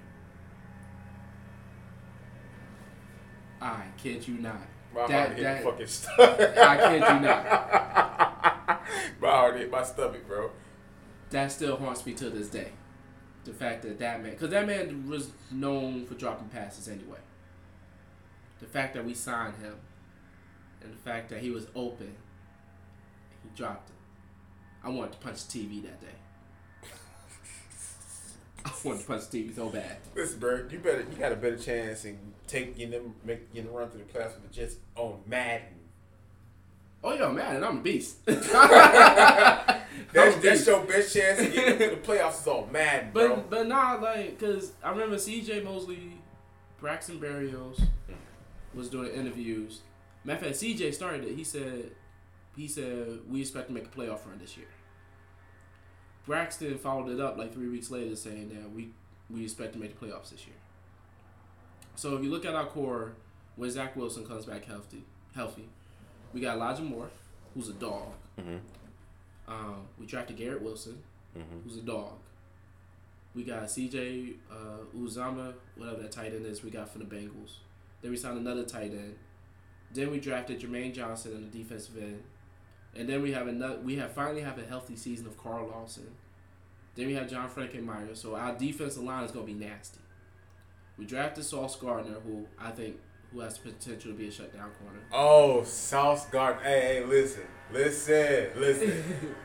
I kid you not. My That- heart hit that- fucking stomach. I kid you not. <laughs> my heart hit my stomach, bro. That still haunts me to this day. The fact that that man, because that man was known for dropping passes anyway. The fact that we signed him, and the fact that he was open, he dropped it. I wanted to punch the TV that day. I want to punch the TV so bad. Listen, bro, you better you got a better chance in take getting them make getting a run through the class with the Jets on Madden. Oh yeah, man, and I'm a beast. <laughs> <laughs> That's, that's your best chance to get into the <laughs> playoffs is on Madden, bro. But but nah, like, cause I remember C.J. Mosley, Braxton Berrios was doing interviews. Matter of fact, C.J. started it. He said, he said we expect to make a playoff run this year. Braxton followed it up like three weeks later, saying that we we expect to make the playoffs this year. So if you look at our core, when Zach Wilson comes back healthy, healthy, we got Elijah Moore, who's a dog. Mhm. Um, we drafted Garrett Wilson, Mhm. who's a dog. We got CJ uh, Uzomah, whatever that tight end is. We got from the Bengals. Then we signed another tight end. Then we drafted Jermaine Johnson in the defensive end, and then we have another. We have finally have a healthy season of Carl Lawson. Then we have John Franklin-Myers. So our defensive line is gonna be nasty. We drafted Sauce Gardner, who I think who has the potential to be a shutdown corner. Oh, South Garden. Hey, hey, listen, listen, listen. <laughs>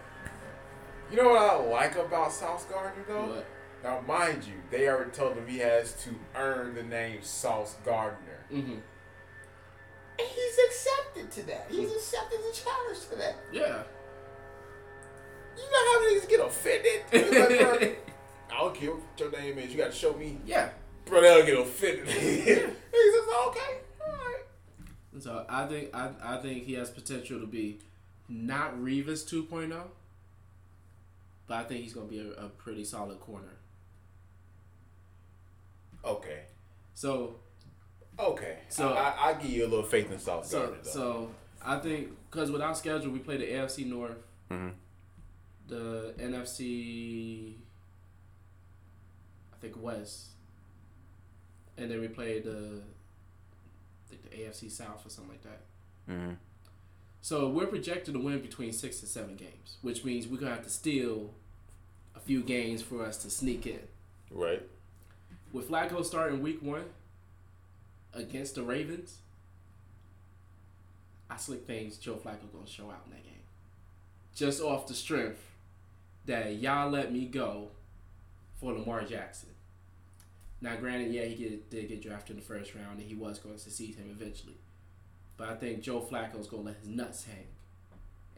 you know what I like about South Gardner though? But Now, mind you, they already told him he has to earn the name Sauce Gardner. hmm And he's accepted to that. He's hmm. accepted the challenge to that. yeah, You know how niggas get offended? <laughs> Like, I don't care what your name is. You got to show me. yeah. Bro, they'll get offended. <laughs> he says, okay, all right. So I think I, I think he has potential to be not Revis 2.0, but I think he's gonna be a, a pretty solid corner. Okay. So Okay. So- So I, I, I give you a little faith in South so Gardner, though. so I think because with our schedule we play the AFC North, Mhm. the NFC, I think West, and then we play the I think the AFC South or something like that. Mhm. So we're projected to win between six and seven games, which means we're gonna have to steal a few games for us to sneak in. Right. With Flacco starting week one against the Ravens, I slick things Joe Flacco gonna show out in that game. Just off the strength that y'all let me go for Lamar Jackson. Now, granted, yeah, he get, did get drafted in the first round, and he was going to succeed him eventually. But I think Joe Flacco's gonna let his nuts hang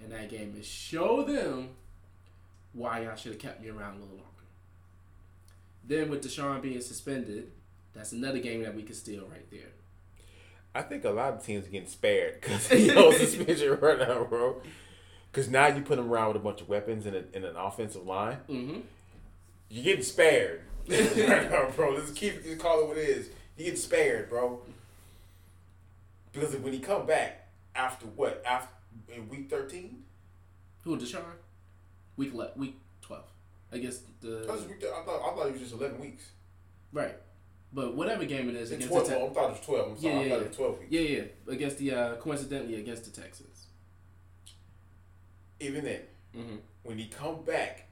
in that game and show them why y'all should have kept me around a little longer. Then with Deshaun being suspended, that's another game that we could steal right there. I think a lot of teams are getting spared because he on suspension right now, bro. Because now you put him around with a bunch of weapons in, a, in an offensive line. Mm-hmm. You're getting spared. right <laughs> now, <laughs> bro. Let's keep just call it what it is. You're getting spared, bro. Because when he come back after what? After in week thirteen? Who Deshaun? Week le- week twelve. I guess the I, was, I thought I thought it was just eleven weeks. right, but whatever game it is It's against twelve. the Te- well, I thought it was twelve. I'm sorry. Yeah, I yeah, thought yeah. it was twelve weeks. yeah yeah against the uh, coincidentally against the Texans. Even then, Mm-hmm. when he come back,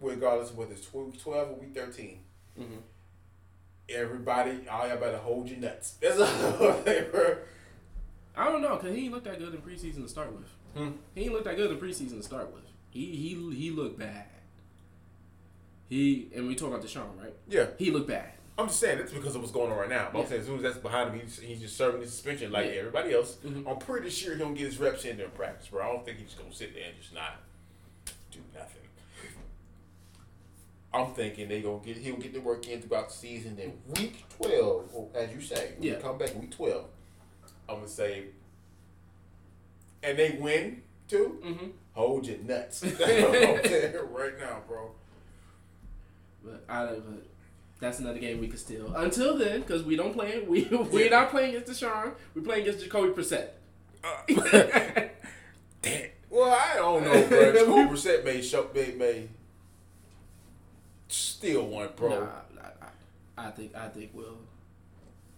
regardless of whether it's week twelve or week thirteen, Mm-hmm. everybody, all y'all better hold your nuts. <laughs> That's all. I don't know because he ain't looked that good in preseason to start with. Hmm. He ain't looked that good in preseason to start with. He he he looked bad. He and we talk about Deshaun, right? Yeah. He looked bad. I'm just saying that's because of what's going on right now. But I'm saying as soon as that's behind him, he's, he's just serving his suspension like Yeah. everybody else. Mhm. I'm pretty sure he'll get his reps in there in practice, bro. I don't think he's gonna sit there and just not do nothing. I'm thinking they gonna get he'll get the work in throughout the season. Then week twelve, or as you say, Yeah. come back week twelve, I'm gonna say, and they win too. Mm-hmm. Hold your nuts. <laughs> <laughs> Right now, bro. But I don't. But that's another game we could steal. Until then, because we don't play. We <laughs> we're not playing against Deshaun. We're playing against Jacoby Brissett. <laughs> Damn. Well, I don't know, bro. <laughs> Jacoby Brissett may show, may, may steal one, bro. Nah, I, I, I think I think we'll.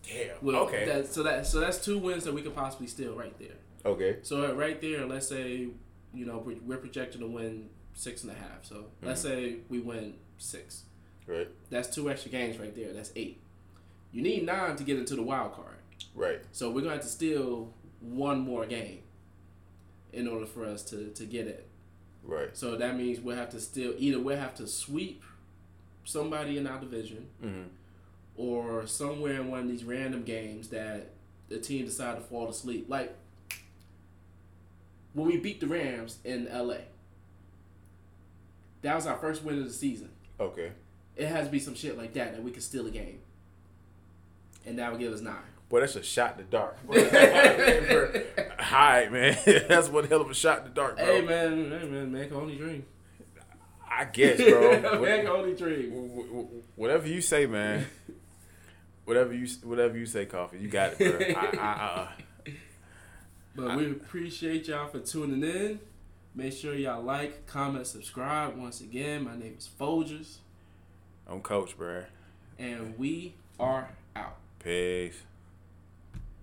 Damn. we'll okay. That, so that so that's two wins that we could possibly steal right there. okay. So uh, right there, let's say you know we're- we're projected to win six and a half. So let's say we win six. Right. That's two extra games right there. That's eight. You need nine to get into the wild card. Right. So we're gonna have to steal one more game in order for us to, to get it. Right. So that means we'll have to still either we'll have to sweep somebody in our division Mm-hmm. or somewhere in one of these random games that the team decide to fall asleep. Like when we beat the Rams in LA. That was our first win of the season. Okay. It has to be some shit like that that we could steal a game, and that would give us nine. Boy, that's a shot in the dark. <laughs> Hi, man. <laughs> that's one hell of a shot in the dark, bro. Hey man, hey man, man can only dream. I guess, bro. man can only dream. Wh- wh- wh- Whatever you say, man. <laughs> Whatever you whatever you say, coffee. You got it, bro. I, I, uh, But we appreciate y'all for tuning in. Make sure y'all like, comment, subscribe. Once again, my name is Folgers, I'm coach, bro. and we are out. Peace.